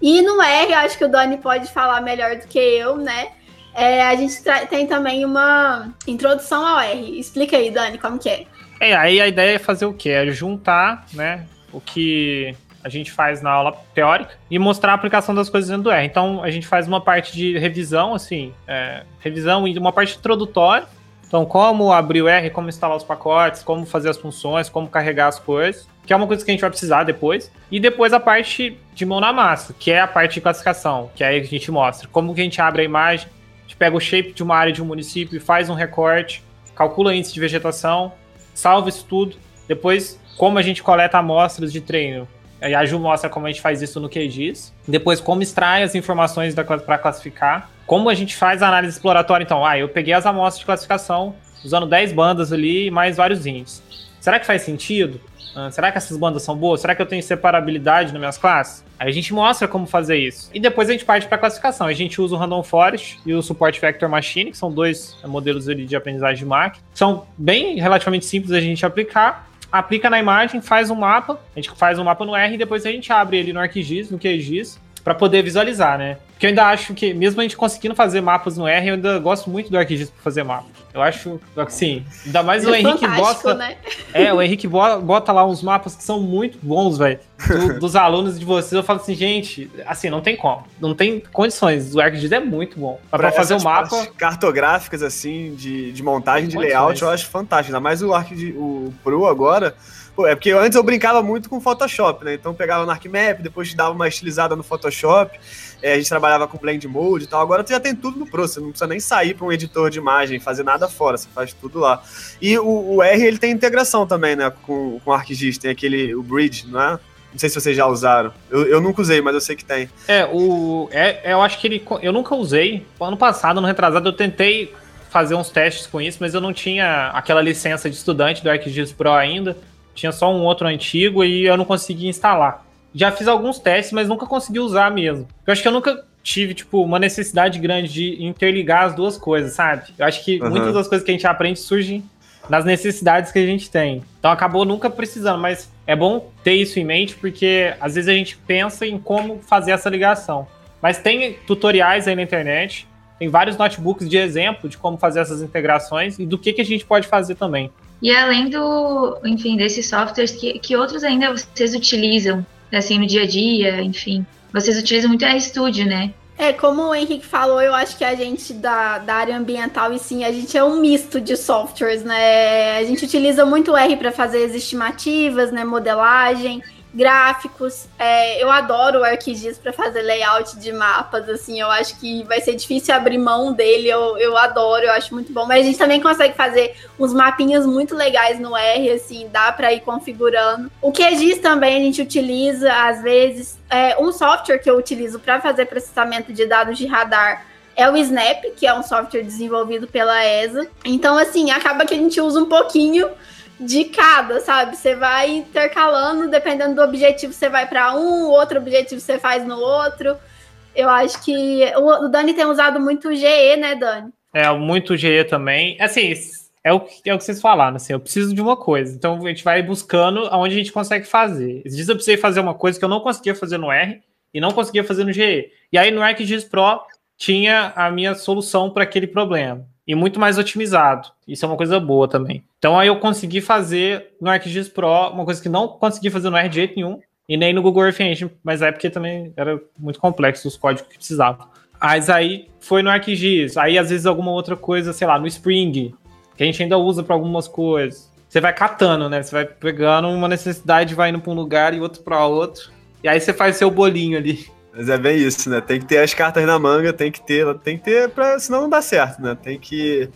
E no R, acho que o Dani pode falar melhor do que eu, né? É, a gente tem também uma introdução ao R. Explica aí, Dani, como que é. É, aí a ideia é fazer o quê? É juntar, né, o que a gente faz na aula teórica e mostrar a aplicação das coisas dentro do R. Então, a gente faz uma parte de revisão, assim, é, revisão e uma parte introdutória, então, como abrir o R, como instalar os pacotes, como fazer as funções, como carregar as coisas, que é uma coisa que a gente vai precisar depois. E depois a parte de mão na massa, que é a parte de classificação, que é aí a gente mostra como que a gente abre a imagem, a gente pega o shape de uma área de um município e faz um recorte, calcula índice de vegetação, salva isso tudo. Depois, como a gente coleta amostras de treino. A Ju mostra como a gente faz isso no QGIS. Depois, como extrai as informações para classificar como a gente faz a análise exploratória, então? Ah, eu peguei as amostras de classificação, usando 10 bandas ali e mais vários índices. Será que faz sentido? Ah, será que essas bandas são boas? Será que eu tenho separabilidade nas minhas classes? Aí a gente mostra como fazer isso. E depois a gente parte para classificação. A gente usa o Random Forest e o Support Vector Machine, que são dois modelos de aprendizagem de máquina. São bem relativamente simples a gente aplicar. Aplica na imagem, faz um mapa. A gente faz um mapa no R e depois a gente abre ele no ArcGIS, no QGIS, para poder visualizar, né? Porque eu ainda acho que, mesmo a gente conseguindo fazer mapas no R, eu ainda gosto muito do ArcGIS para fazer mapa. Eu acho, assim, ainda mais é o Henrique bota. Né? É, o Henrique bota lá uns mapas que são muito bons, velho. Do, [LAUGHS] dos alunos de vocês, eu falo assim, gente, assim, não tem como. Não tem condições. O ArcGIS é muito bom. Para fazer o mapa. Cartográficas, assim, de, de montagem, de layout, eu acho fantástico. Ainda mais o ArcGIS, o Pro agora é porque antes eu brincava muito com Photoshop, né? Então pegava no ArcMap, depois dava uma estilizada no Photoshop, é, a gente trabalhava com Blend Mode e tal. Agora tu já tem tudo no Pro, você não precisa nem sair para um editor de imagem, fazer nada fora, você faz tudo lá. E o, o R, ele tem integração também, né? Com, com o ArcGIS, tem aquele, o Bridge, não é? Não sei se vocês já usaram. Eu, eu nunca usei, mas eu sei que tem. É, o. É, eu acho que ele. Eu nunca usei. Ano passado, no retrasado, eu tentei fazer uns testes com isso, mas eu não tinha aquela licença de estudante do ArcGIS Pro ainda tinha só um outro antigo e eu não conseguia instalar. Já fiz alguns testes, mas nunca consegui usar mesmo. Eu acho que eu nunca tive, tipo, uma necessidade grande de interligar as duas coisas, sabe? Eu acho que uhum. muitas das coisas que a gente aprende surgem nas necessidades que a gente tem. Então acabou nunca precisando, mas é bom ter isso em mente porque às vezes a gente pensa em como fazer essa ligação. Mas tem tutoriais aí na internet, tem vários notebooks de exemplo de como fazer essas integrações e do que, que a gente pode fazer também. E além do, enfim, desses softwares, que, que outros ainda vocês utilizam, assim, no dia a dia, enfim? Vocês utilizam muito RStudio, né? É, como o Henrique falou, eu acho que a gente da, da área ambiental, e sim, a gente é um misto de softwares, né? A gente utiliza muito o R para fazer as estimativas, né? Modelagem gráficos. É, eu adoro o ArcGIS para fazer layout de mapas, assim, eu acho que vai ser difícil abrir mão dele, eu, eu adoro, eu acho muito bom. Mas a gente também consegue fazer uns mapinhas muito legais no R, assim, dá para ir configurando. O QGIS também a gente utiliza, às vezes, é, um software que eu utilizo para fazer processamento de dados de radar é o Snap, que é um software desenvolvido pela ESA. Então, assim, acaba que a gente usa um pouquinho de cada, sabe? Você vai intercalando, dependendo do objetivo, você vai para um, outro objetivo você faz no outro. Eu acho que o, Dani tem usado muito o GE, né, Dani? É, muito GE também. Assim, é o, é o que vocês falaram, assim, eu preciso de uma coisa. Então a gente vai buscando aonde a gente consegue fazer. Dias eu precisei fazer uma coisa que eu não conseguia fazer no R e não conseguia fazer no GE. E aí no ArcGIS Pro tinha a minha solução para aquele problema e muito mais otimizado. Isso é uma coisa boa também. Então aí eu consegui fazer no ArcGIS Pro uma coisa que não consegui fazer no R de jeito nenhum e nem no Google Earth Engine, mas é porque também era muito complexo os códigos que precisava. Mas aí foi no ArcGIS, aí às vezes alguma outra coisa, sei lá, no Spring, que a gente ainda usa para algumas coisas. Você vai catando, né? Você vai pegando uma necessidade, vai indo para um lugar e outro para outro. E aí você faz seu bolinho ali. Mas é bem isso, né? Tem que ter as cartas na manga, tem que ter, tem que ter para, senão não dá certo, né? Tem que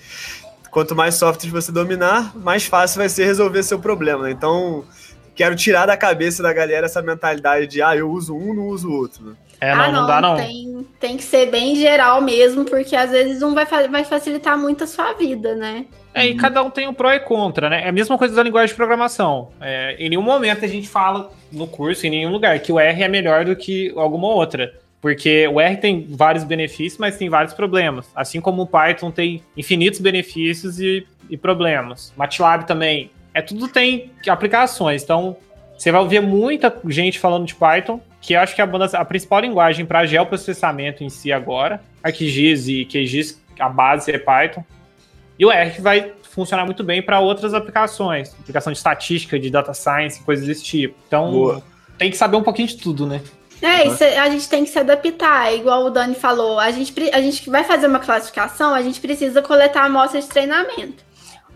quanto mais softwares você dominar, mais fácil vai ser resolver seu problema. Né? Então, quero tirar da cabeça da galera essa mentalidade de ah, eu uso um, não uso o outro. Né? É, não, ah, não, não, dá não. Tem, tem que ser bem geral mesmo, porque às vezes um vai, vai facilitar muito a sua vida, né? É, e cada um tem um pró e contra, né? É a mesma coisa da linguagem de programação. É, em nenhum momento a gente fala no curso, em nenhum lugar, que o R é melhor do que alguma outra. Porque o R tem vários benefícios, mas tem vários problemas. Assim como o Python tem infinitos benefícios e, e problemas. MATLAB também. É tudo tem aplicações. Então, você vai ouvir muita gente falando de Python, que acho que é a, a principal linguagem para geoprocessamento em si agora. ArcGIS e QGIS, a base é Python. E o R vai funcionar muito bem para outras aplicações, aplicação de estatística, de data science, coisas desse tipo. Então, Boa. tem que saber um pouquinho de tudo, né? É, isso, a gente tem que se adaptar, igual o Dani falou. A gente, a gente vai fazer uma classificação, a gente precisa coletar amostras de treinamento.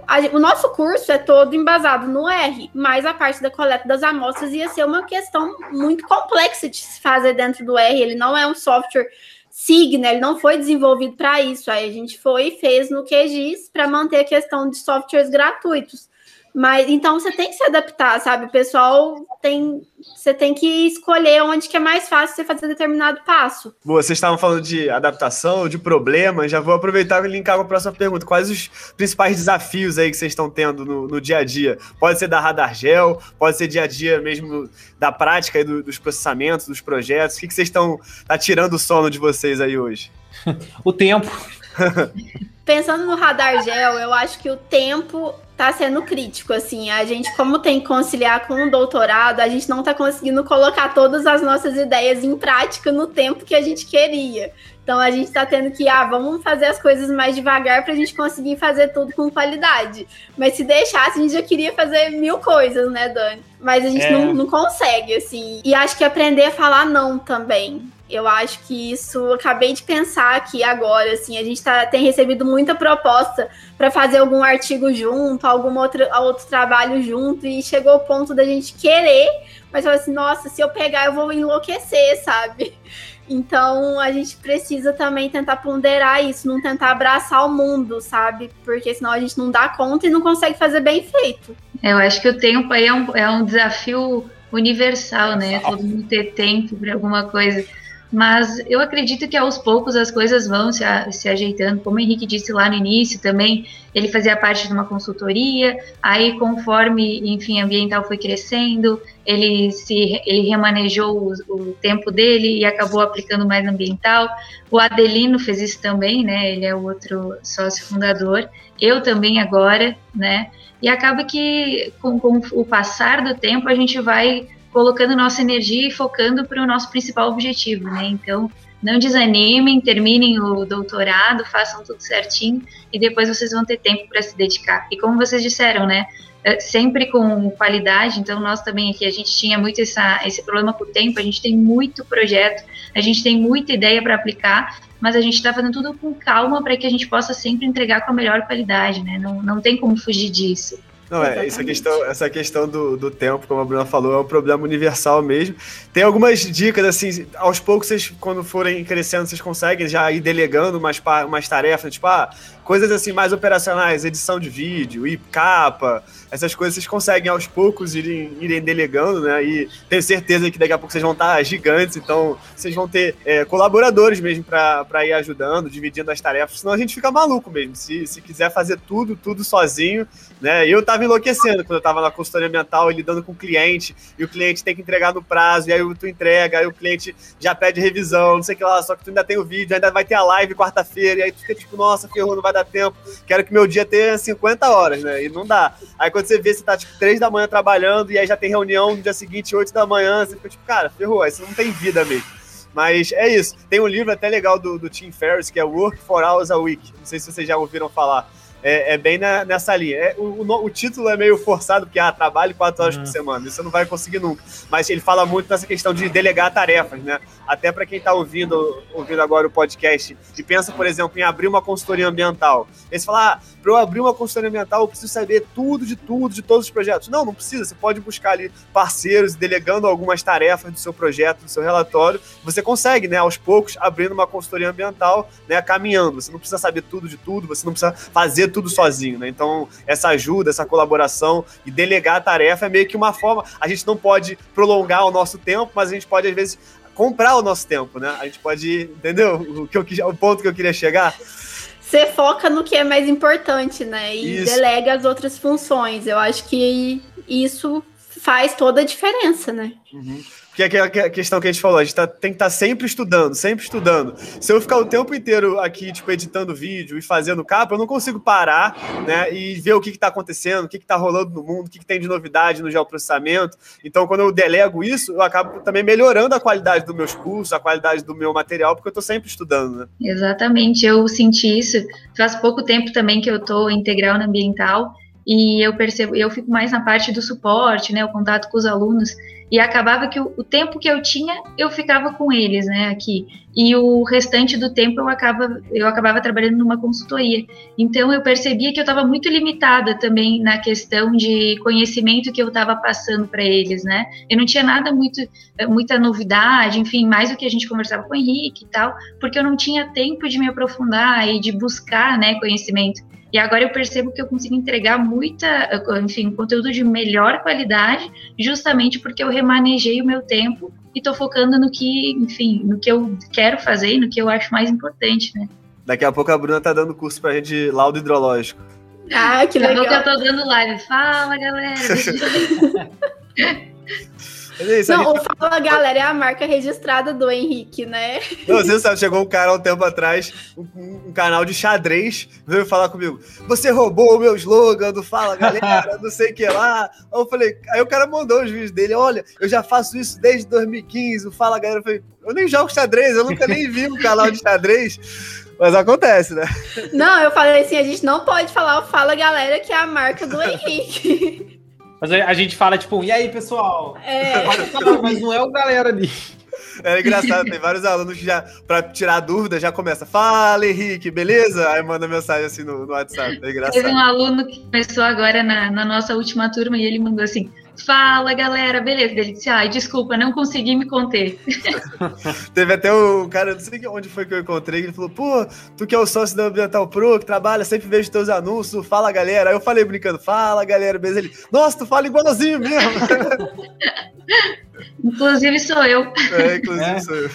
A, o nosso curso é todo embasado no R, mas a parte da coleta das amostras ia ser uma questão muito complexa de se fazer dentro do R. Ele não é um software Signa, ele não foi desenvolvido para isso. Aí a gente foi e fez no QGIS para manter a questão de softwares gratuitos. Mas então você tem que se adaptar, sabe? O pessoal tem. Você tem que escolher onde que é mais fácil você fazer determinado passo. Boa, vocês estavam falando de adaptação, de problemas. Já vou aproveitar e linkar com a próxima pergunta. Quais os principais desafios aí que vocês estão tendo no, no dia a dia? Pode ser da Radar Gel, pode ser dia a dia mesmo da prática aí do, dos processamentos, dos projetos. O que, que vocês estão tá tirando o sono de vocês aí hoje? [LAUGHS] o tempo. Pensando no Radar Gel, eu acho que o tempo tá sendo crítico, assim, a gente, como tem que conciliar com o doutorado, a gente não tá conseguindo colocar todas as nossas ideias em prática no tempo que a gente queria. Então a gente tá tendo que, ah, vamos fazer as coisas mais devagar para a gente conseguir fazer tudo com qualidade. Mas se deixasse, a gente já queria fazer mil coisas, né, Dani? Mas a gente é. não, não consegue, assim. E acho que aprender a falar não também. Eu acho que isso, acabei de pensar aqui agora, assim, a gente tá, tem recebido muita proposta para fazer algum artigo junto, algum outro, outro trabalho junto, e chegou o ponto da gente querer, mas falar assim, nossa, se eu pegar eu vou enlouquecer, sabe? [LAUGHS] Então a gente precisa também tentar ponderar isso, não tentar abraçar o mundo, sabe? Porque senão a gente não dá conta e não consegue fazer bem feito. Eu acho que o tempo aí é um, é um desafio universal, né? Todo mundo ter tempo para alguma coisa. Mas eu acredito que aos poucos as coisas vão se, a, se ajeitando. Como o Henrique disse lá no início também, ele fazia parte de uma consultoria, aí conforme, enfim, ambiental foi crescendo, ele se ele remanejou o, o tempo dele e acabou aplicando mais ambiental. O Adelino fez isso também, né? Ele é o outro sócio fundador. Eu também agora, né? E acaba que com, com o passar do tempo a gente vai colocando nossa energia e focando para o nosso principal objetivo, né? Então, não desanimem, terminem o doutorado, façam tudo certinho e depois vocês vão ter tempo para se dedicar. E como vocês disseram, né? É, sempre com qualidade, então nós também aqui, a gente tinha muito essa, esse problema com o tempo, a gente tem muito projeto, a gente tem muita ideia para aplicar, mas a gente está fazendo tudo com calma para que a gente possa sempre entregar com a melhor qualidade, né? Não, não tem como fugir disso. Não, é, essa questão, essa questão do, do tempo, como a Bruna falou, é um problema universal mesmo. Tem algumas dicas, assim, aos poucos, vocês, quando forem crescendo, vocês conseguem já ir delegando umas, umas tarefas, tipo, ah, coisas assim mais operacionais, edição de vídeo, e capa, essas coisas vocês conseguem aos poucos irem, irem delegando, né? E tenho certeza que daqui a pouco vocês vão estar gigantes, então vocês vão ter é, colaboradores mesmo para ir ajudando, dividindo as tarefas, senão a gente fica maluco mesmo. Se, se quiser fazer tudo, tudo sozinho, né? Eu tava enlouquecendo quando eu tava na consultoria ambiental lidando com o cliente, e o cliente tem que entregar no prazo, e aí tu entrega, aí o cliente já pede revisão, não sei o que lá, só que tu ainda tem o vídeo, ainda vai ter a live quarta-feira, e aí tu fica tipo, nossa, ferrou, não vai dar tempo, quero que meu dia tenha 50 horas, né? E não dá. Aí quando você vê, você tá tipo 3 da manhã trabalhando, e aí já tem reunião no dia seguinte, 8 da manhã, você fica tipo, cara, ferrou, aí você não tem vida mesmo. Mas é isso. Tem um livro até legal do, do Tim Ferriss, que é Work for Hours a Week. Não sei se vocês já ouviram falar é, é bem na, nessa linha. É, o, o, o, título é meio forçado, porque, ah, trabalhe quatro horas uhum. por semana, isso você não vai conseguir nunca. Mas ele fala muito nessa questão de delegar tarefas, né? Até para quem está ouvindo, ouvindo agora o podcast e pensa, por exemplo, em abrir uma consultoria ambiental. Eles falam, ah, para eu abrir uma consultoria ambiental, eu preciso saber tudo de tudo, de todos os projetos. Não, não precisa. Você pode buscar ali parceiros, delegando algumas tarefas do seu projeto, do seu relatório. Você consegue, né, aos poucos, abrindo uma consultoria ambiental, né, caminhando. Você não precisa saber tudo de tudo, você não precisa fazer tudo sozinho, né? Então, essa ajuda, essa colaboração e delegar a tarefa é meio que uma forma. A gente não pode prolongar o nosso tempo, mas a gente pode, às vezes, comprar o nosso tempo, né? A gente pode, entendeu? O, que eu, o ponto que eu queria chegar. Você foca no que é mais importante, né? E isso. delega as outras funções. Eu acho que isso faz toda a diferença, né? Uhum. Que é aquela questão que a gente falou, a gente tá, tem que estar tá sempre estudando, sempre estudando. Se eu ficar o tempo inteiro aqui, tipo, editando vídeo e fazendo capa, eu não consigo parar, né, e ver o que está acontecendo, o que está rolando no mundo, o que, que, tem de novidade no geoprocessamento. Então, quando eu delego isso, eu acabo também melhorando a qualidade dos meus cursos, a qualidade do meu material, porque eu estou sempre estudando, né? Exatamente, eu senti isso. Faz pouco tempo também que eu estou integral no ambiental, e eu percebo, eu fico mais na parte do suporte, né, o contato com os alunos, e acabava que o, o, tempo que eu tinha, eu ficava com eles, né, aqui. E o restante do tempo eu acaba eu acabava trabalhando numa consultoria. Então eu percebia que eu estava muito limitada também na questão de conhecimento que eu estava passando para eles, né? Eu não tinha nada muito muita novidade, enfim, mais do que a gente conversava com o Henrique e tal, porque eu não tinha tempo de me aprofundar e de buscar, né, conhecimento. E agora eu percebo que eu consigo entregar muita, enfim, conteúdo de melhor qualidade, justamente porque eu remanejei o meu tempo e estou focando no que, enfim, no que eu quero fazer e no que eu acho mais importante, né? Daqui a pouco a Bruna tá dando curso pra gente de laudo hidrológico. Ah, que legal. Daqui a pouco eu tô dando live. Fala, galera. [LAUGHS] É isso, não, gente... o Fala Galera é a marca registrada do Henrique, né? Não, você sabe, chegou um cara há um tempo atrás, um, um, canal de xadrez, veio falar comigo. Você roubou o meu slogan do Fala Galera, não sei o que lá. Aí eu falei, aí o cara mandou os vídeos dele, olha, eu já faço isso desde 2015, o Fala Galera. Eu falei, eu nem jogo xadrez, eu nunca nem vi um canal de xadrez. Mas acontece, né? Não, eu falei assim, a gente não pode falar o Fala Galera, que é a marca do Henrique. Mas a gente fala, tipo, e aí, pessoal? É. [LAUGHS] Mas não é o galera ali. [LAUGHS] É engraçado, tem vários alunos que já, pra tirar dúvida, já começa, fala Henrique, beleza? Aí manda mensagem assim no, no WhatsApp, é engraçado. Teve um aluno que começou agora na, na nossa última turma e ele mandou assim, Fala, galera, beleza? Delícia. Ai, desculpa, não consegui me conter. [LAUGHS] Teve até o cara, não sei onde foi que eu encontrei, ele falou: pô, tu que é o sócio da Ambiental Pro, que trabalha, sempre vejo teus anúncios, fala, galera. Aí eu falei brincando: fala, galera, beleza? Ele, nossa, tu fala igualzinho mesmo. [LAUGHS] Inclusive sou eu. É, inclusive é. sou eu.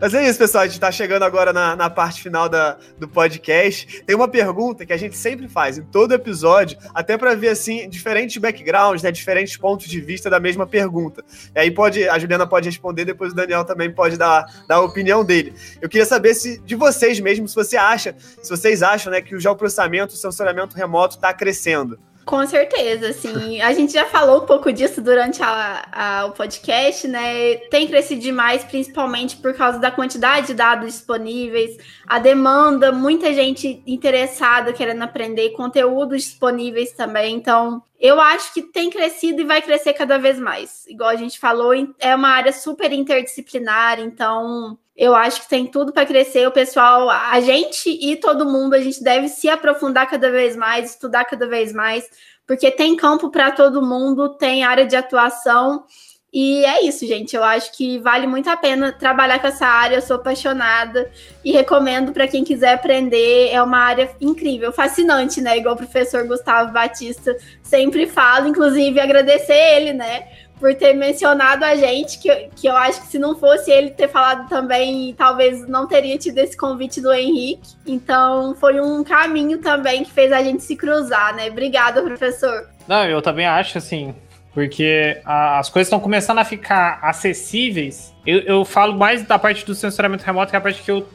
Mas é isso, pessoal. A gente está chegando agora na, na parte final da, do podcast. Tem uma pergunta que a gente sempre faz em todo episódio, até para ver assim diferentes backgrounds, né, diferentes pontos de vista da mesma pergunta. E aí pode, a Juliana pode responder, depois o Daniel também pode dar, dar a opinião dele. Eu queria saber se de vocês mesmo, se você acha, se vocês acham, né, que o geoprocessamento, o sensoramento remoto está crescendo. Com certeza, assim, a gente já falou um pouco disso durante a, a, o podcast, né? Tem crescido demais, principalmente por causa da quantidade de dados disponíveis, a demanda, muita gente interessada querendo aprender, conteúdos disponíveis também. Então, eu acho que tem crescido e vai crescer cada vez mais. Igual a gente falou, é uma área super interdisciplinar, então eu acho que tem tudo para crescer. O pessoal, a gente e todo mundo, a gente deve se aprofundar cada vez mais, estudar cada vez mais, porque tem campo para todo mundo, tem área de atuação. E é isso, gente. Eu acho que vale muito a pena trabalhar com essa área. Eu sou apaixonada e recomendo para quem quiser aprender. É uma área incrível, fascinante, né? Igual o professor Gustavo Batista sempre fala. Inclusive, agradecer ele, né? Por ter mencionado a gente, que, que eu acho que se não fosse ele ter falado também, talvez não teria tido esse convite do Henrique. Então foi um caminho também que fez a gente se cruzar, né? Obrigada, professor. Não, eu também acho assim, porque a, as coisas estão começando a ficar acessíveis. Eu, eu, falo mais da parte do sensoramento remoto, que é a parte que eu,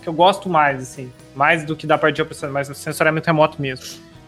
que eu gosto mais, assim, mais do que da parte de operação, mas do sensoramento remoto mesmo.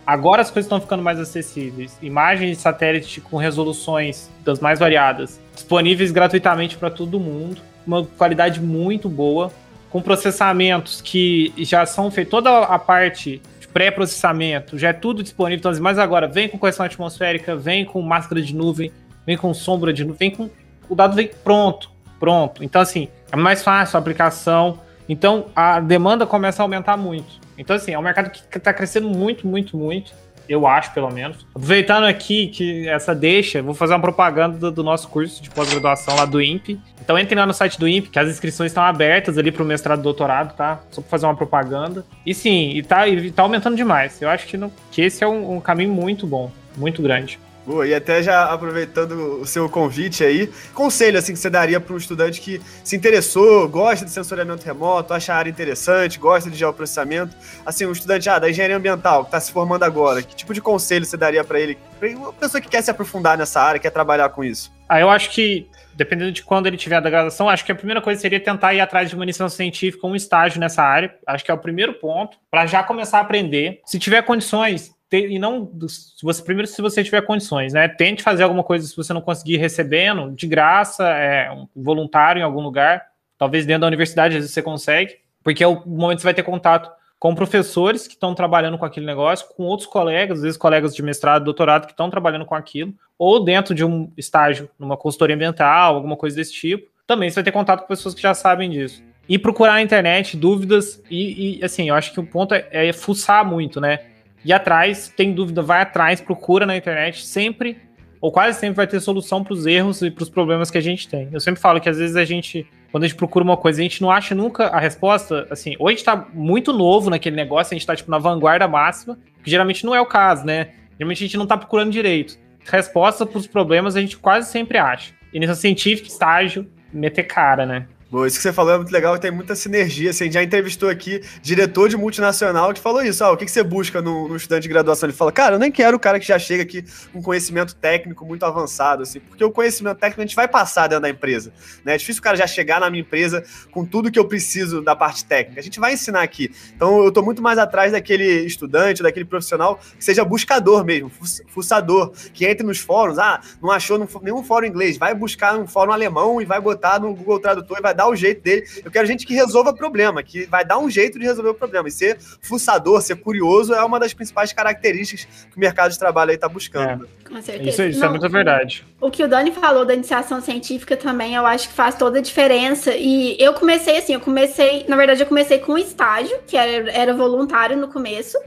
Agora as coisas estão ficando mais acessíveis. Imagens de satélite com resoluções das mais variadas, disponíveis gratuitamente para todo mundo, uma qualidade muito boa, com processamentos que já são feitos, toda a parte de pré-processamento, já é tudo disponível. Então, mas agora vem com correção atmosférica, vem com máscara de nuvem, vem com sombra de nuvem, vem com. O dado vem pronto, pronto. Então, assim, é mais fácil a aplicação. Então, a demanda começa a aumentar muito. Então, assim, é um mercado que está crescendo muito, muito, muito. Eu acho, pelo menos. Aproveitando aqui que essa deixa, vou fazer uma propaganda do, do nosso curso de pós-graduação lá do INPE. Então entre lá no site do INPE, que as inscrições estão abertas ali para o mestrado e doutorado, tá? Só para fazer uma propaganda. E sim, e tá, e tá aumentando demais. Eu acho que, que esse é um, um caminho muito bom, muito grande. Boa, e até já aproveitando o seu convite aí, conselho assim que você daria para um estudante que se interessou, gosta de sensoriamento remoto, acha a área interessante, gosta de geoprocessamento, assim, um estudante ah, da engenharia ambiental que está se formando agora, que tipo de conselho você daria para ele, uma pessoa que quer se aprofundar nessa área, quer trabalhar com isso? Ah, eu acho que dependendo de quando ele tiver da graduação, acho que a primeira coisa seria tentar ir atrás de uma iniciação científica, um estágio nessa área. Acho que é o primeiro ponto para já começar a aprender. Se tiver condições, e não se você primeiro se você tiver condições, né? Tente fazer alguma coisa se você não conseguir recebendo de graça, é um voluntário em algum lugar, talvez dentro da universidade às vezes você consegue, porque é o momento que você vai ter contato com professores que estão trabalhando com aquele negócio, com outros colegas, às vezes colegas de mestrado, doutorado que estão trabalhando com aquilo, ou dentro de um estágio numa consultoria ambiental, alguma coisa desse tipo. Também você vai ter contato com pessoas que já sabem disso. E procurar na internet dúvidas, e, e assim, eu acho que o ponto é, é fuçar muito, né? E atrás, tem dúvida, vai atrás, procura na internet, sempre, ou quase sempre vai ter solução para os erros e para os problemas que a gente tem. Eu sempre falo que às vezes a gente, quando a gente procura uma coisa, a gente não acha nunca a resposta, assim, gente está muito novo naquele negócio, a gente está tipo na vanguarda máxima, que geralmente não é o caso, né? Geralmente a gente não está procurando direito. Resposta para os problemas a gente quase sempre acha. E nessa científica, estágio, meter cara, né? Bom, isso que você falou é muito legal, tem muita sinergia. Assim, já entrevistou aqui diretor de multinacional que falou isso. Ah, o que, você busca no, estudante de graduação? Ele fala, cara, eu nem quero o cara que já chega aqui com conhecimento técnico muito avançado, assim, porque o conhecimento técnico a gente vai passar dentro da empresa. Né? É difícil o cara já chegar na minha empresa com tudo que eu preciso da parte técnica. A gente vai ensinar aqui. Então, eu estou muito mais atrás daquele estudante, daquele profissional que seja buscador mesmo, fuçador, que entre nos fóruns. Ah, não achou nenhum fórum inglês, vai buscar um fórum alemão e vai botar no Google Tradutor e vai dar o jeito dele. Eu quero gente que resolva problema, que vai dar um jeito de resolver o problema. E ser fuçador, ser curioso é uma das principais características que o mercado de trabalho aí está buscando. É. Com certeza. Isso, isso é Não, é muita verdade. O que o Dani falou da iniciação científica também, eu acho que faz toda a diferença. E eu comecei assim, eu comecei, na verdade, eu comecei com um estágio, que era, era voluntário no começo.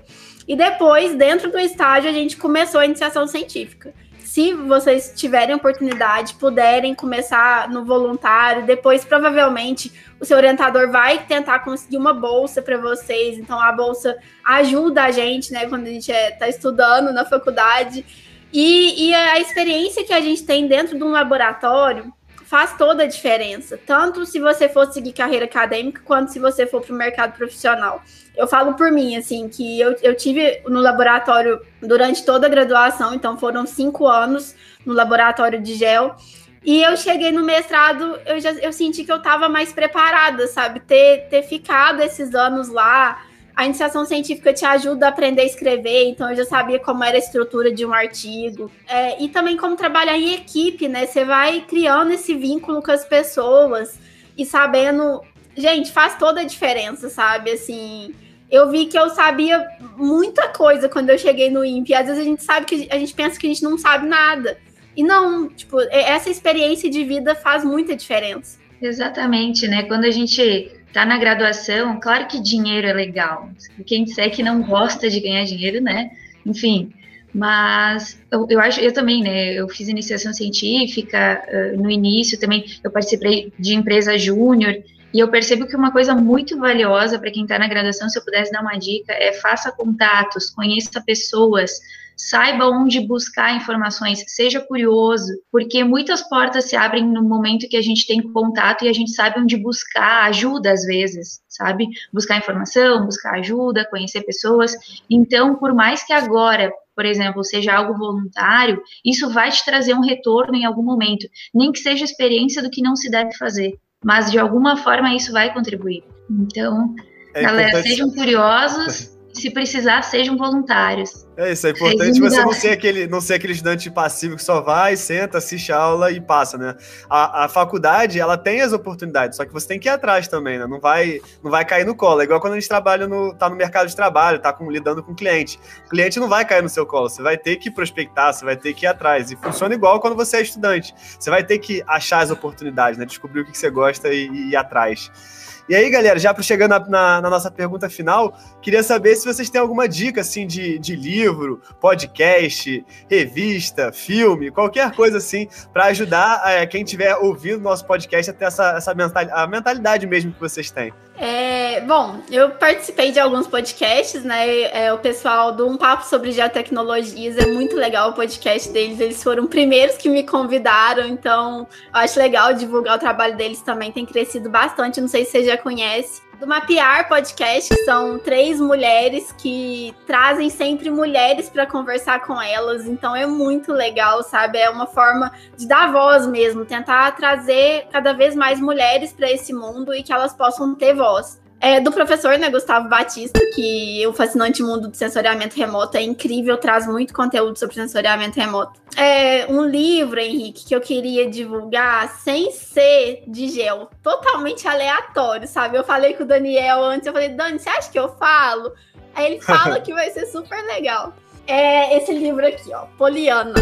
E depois, dentro do estágio, a gente começou a iniciação científica se vocês tiverem oportunidade, puderem começar no voluntário, depois provavelmente o seu orientador vai tentar conseguir uma bolsa para vocês. Então a bolsa ajuda a gente, né, quando a gente está é, tá estudando na faculdade. E, e a experiência que a gente tem dentro de um laboratório faz toda a diferença, tanto se você for seguir carreira acadêmica, quanto se você for para o mercado profissional. Eu falo por mim, assim, que eu, eu tive no laboratório durante toda a graduação, então foram cinco anos no laboratório de gel. E eu cheguei no mestrado, eu já eu senti que eu estava mais preparada, sabe? Ter, ter ficado esses anos lá. A iniciação científica te ajuda a aprender a escrever, então eu já sabia como era a estrutura de um artigo. É, e também como trabalhar em equipe, né? Você vai criando esse vínculo com as pessoas e sabendo. Gente, faz toda a diferença, sabe? Assim, eu vi que eu sabia muita coisa quando eu cheguei no INPE. Às vezes a gente sabe que a gente pensa que a gente não sabe nada. E não, tipo, essa experiência de vida faz muita diferença. Exatamente, né? Quando a gente tá na graduação, claro que dinheiro é legal. Quem disser que não gosta de ganhar dinheiro, né? Enfim, mas eu, eu, acho, eu também, né? Eu fiz iniciação científica uh, no início também. Eu participei de empresa júnior e eu percebo que uma coisa muito valiosa para quem está na graduação, se eu pudesse dar uma dica, é faça contatos, conheça pessoas, saiba onde buscar informações, seja curioso, porque muitas portas se abrem no momento que a gente tem contato e a gente sabe onde buscar ajuda às vezes, sabe? Buscar informação, buscar ajuda, conhecer pessoas. Então, por mais que agora por exemplo, seja algo voluntário, isso vai te trazer um retorno em algum momento, nem que seja experiência do que não se deve fazer mas de alguma forma isso vai contribuir. Então, é galera, sejam curiosos. [LAUGHS] se precisar, sejam voluntários. É isso, é importante você não ser, aquele, não ser aquele estudante passivo que só vai, senta, assiste a aula e passa, né? A, a faculdade, ela tem as oportunidades, só que você tem que ir atrás também, né? Não vai, não vai cair no colo. É igual quando a gente trabalha no, tá no mercado de trabalho, tá com, lidando com cliente. O cliente não vai cair no seu colo, você vai ter que prospectar, você vai ter que ir atrás. E funciona igual quando você é estudante. Você vai ter que achar as oportunidades, né? Descobrir o que você gosta e, e ir atrás. E aí, galera, já para chegando na, na, na, nossa pergunta final, queria saber se vocês têm alguma dica assim de, de livro, podcast, revista, filme, qualquer coisa assim, para ajudar é, quem estiver ouvindo nosso podcast a ter essa, essa mentalidade, a mentalidade mesmo que vocês têm. É, bom, eu participei de alguns podcasts, né? É, o pessoal do Um Papo sobre Geotecnologias é muito legal o podcast deles. Eles foram primeiros que me convidaram, então eu acho legal divulgar o trabalho deles também. Tem crescido bastante. Não sei se você já conhece. Do Mapear Podcast, que são três mulheres que trazem sempre mulheres para conversar com elas. Então é muito legal, sabe? É uma forma de dar voz mesmo, tentar trazer cada vez mais mulheres para esse mundo e que elas possam ter voz. É, do professor, né, Gustavo Batista, que o Fascinante Mundo do Sensoriamento Remoto é incrível, traz muito conteúdo sobre sensoriamento remoto. É um livro, Henrique, que eu queria divulgar sem ser de gel, totalmente aleatório, sabe? Eu falei com o Daniel antes, eu falei, Dani, você acha que eu falo? Aí ele fala [LAUGHS] que vai ser super legal. É esse livro aqui, ó, Poliana.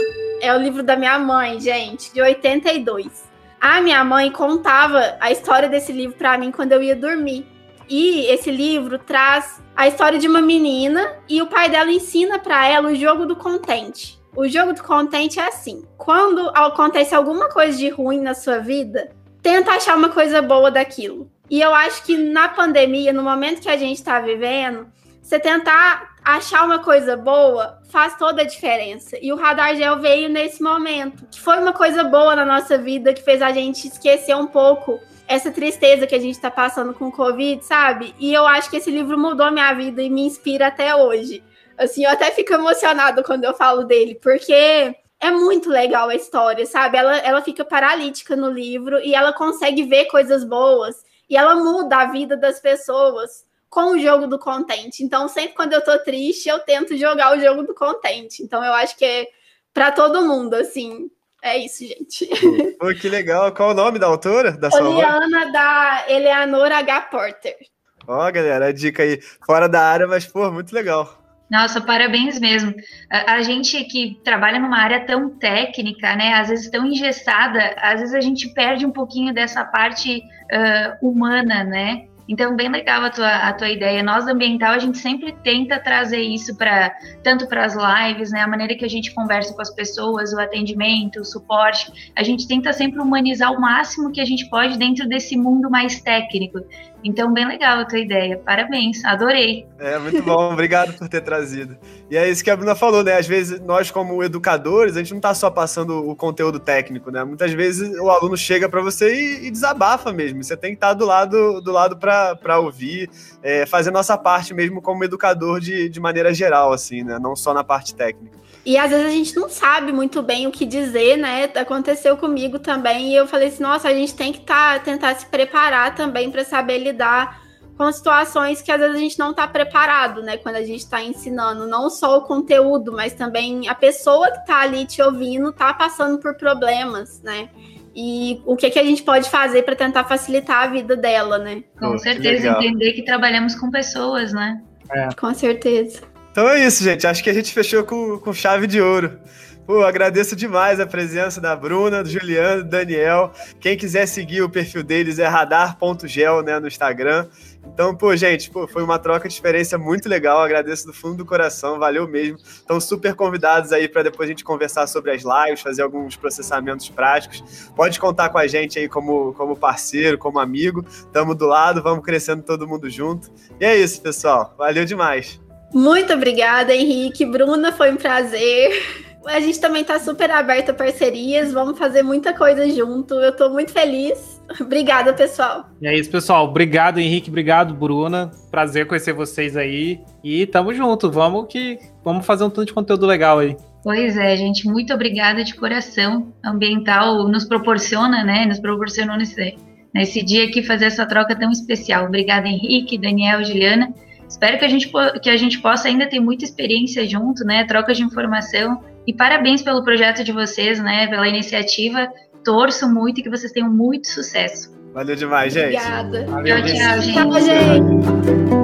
É o livro da minha mãe, gente, de 82. A minha mãe contava a história desse livro para mim quando eu ia dormir. E esse livro traz a história de uma menina e o pai dela ensina para ela o jogo do contente. O jogo do contente é assim: quando acontece alguma coisa de ruim na sua vida, tenta achar uma coisa boa daquilo. E eu acho que na pandemia, no momento que a gente está vivendo, você tentar achar uma coisa boa faz toda a diferença. E o Radar Gel veio nesse momento, que foi uma coisa boa na nossa vida, que fez a gente esquecer um pouco essa tristeza que a gente está passando com o Covid, sabe? E eu acho que esse livro mudou a minha vida e me inspira até hoje. Assim, eu até fico emocionada quando eu falo dele, porque é muito legal a história, sabe? Ela, ela fica paralítica no livro e ela consegue ver coisas boas e ela muda a vida das pessoas com o jogo do contente. Então, sempre quando eu tô triste, eu tento jogar o jogo do contente. Então, eu acho que é para todo mundo, assim. É isso, gente. Pô, que legal. Qual o nome da autora? Da Poliana da Eleanor H. Porter. Ó, galera, a dica aí. Fora da área, mas, pô, muito legal. Nossa, parabéns mesmo. A, a, gente que trabalha numa área tão técnica, né, às vezes tão engessada, às vezes a gente perde um pouquinho dessa parte uh, humana, né? Então, bem legal a tua, a tua ideia. Nós, ambiental, a gente sempre tenta trazer isso para tanto para as lives, né? A maneira que a gente conversa com as pessoas, o atendimento, o suporte. A gente tenta sempre humanizar o máximo que a gente pode dentro desse mundo mais técnico. Então, bem legal a tua ideia. Parabéns, adorei. É, muito bom. [LAUGHS] Obrigado por ter trazido. E é isso que a Bruna falou, né? Às vezes, nós, como educadores, a gente não está só passando o conteúdo técnico, né? Muitas vezes o aluno chega para você e, e, desabafa mesmo. Você tem que estar tá do lado, do lado para ouvir, é, fazer nossa parte mesmo como educador de, de maneira geral, assim, né? Não só na parte técnica. E às vezes a gente não sabe muito bem o que dizer, né? Aconteceu comigo também, e eu falei assim: nossa, a gente tem que tá, tentar se preparar também para saber lidar com situações que às vezes a gente não está preparado, né? Quando a gente está ensinando, não só o conteúdo, mas também a pessoa que está ali te ouvindo está passando por problemas, né? E o que, que a gente pode fazer para tentar facilitar a vida dela, né? Com certeza, entender que trabalhamos com pessoas, né? É. Com certeza. Então é isso, gente. Acho que a gente fechou com, com chave de ouro. Pô, agradeço demais a presença da Bruna, do Juliano, do Daniel. Quem quiser seguir o perfil deles é radar.gel, né, no Instagram. Então, pô, gente, pô, foi uma troca de experiência muito legal. Agradeço do fundo do coração, valeu mesmo. Estão super convidados aí para depois a gente conversar sobre as lives, fazer alguns processamentos práticos. Pode contar com a gente aí como, como parceiro, como amigo. Tamo do lado, vamos crescendo todo mundo junto. E é isso, pessoal. Valeu demais. Muito obrigada, Henrique. Bruna, foi um prazer. A gente também está super aberto a parcerias, vamos fazer muita coisa junto. Eu estou muito feliz. Obrigada, pessoal. E é isso, pessoal. Obrigado, Henrique. Obrigado, Bruna. Prazer conhecer vocês aí. E tamo junto. Vamos que vamos fazer um tanto de conteúdo legal aí. Pois é, gente. Muito obrigada de coração. Ambiental nos proporciona, né? Nos proporcionou nesse, nesse dia aqui fazer essa troca tão especial. Obrigada, Henrique, Daniel, Juliana. Espero que a gente, que a gente possa ainda ter muita experiência junto, né? Troca de informação. E parabéns pelo projeto de vocês, né? Pela iniciativa. Torço muito e que vocês tenham muito sucesso. Valeu demais, gente. Obrigada. Valeu, tchau, tchau, gente. Tchau, gente.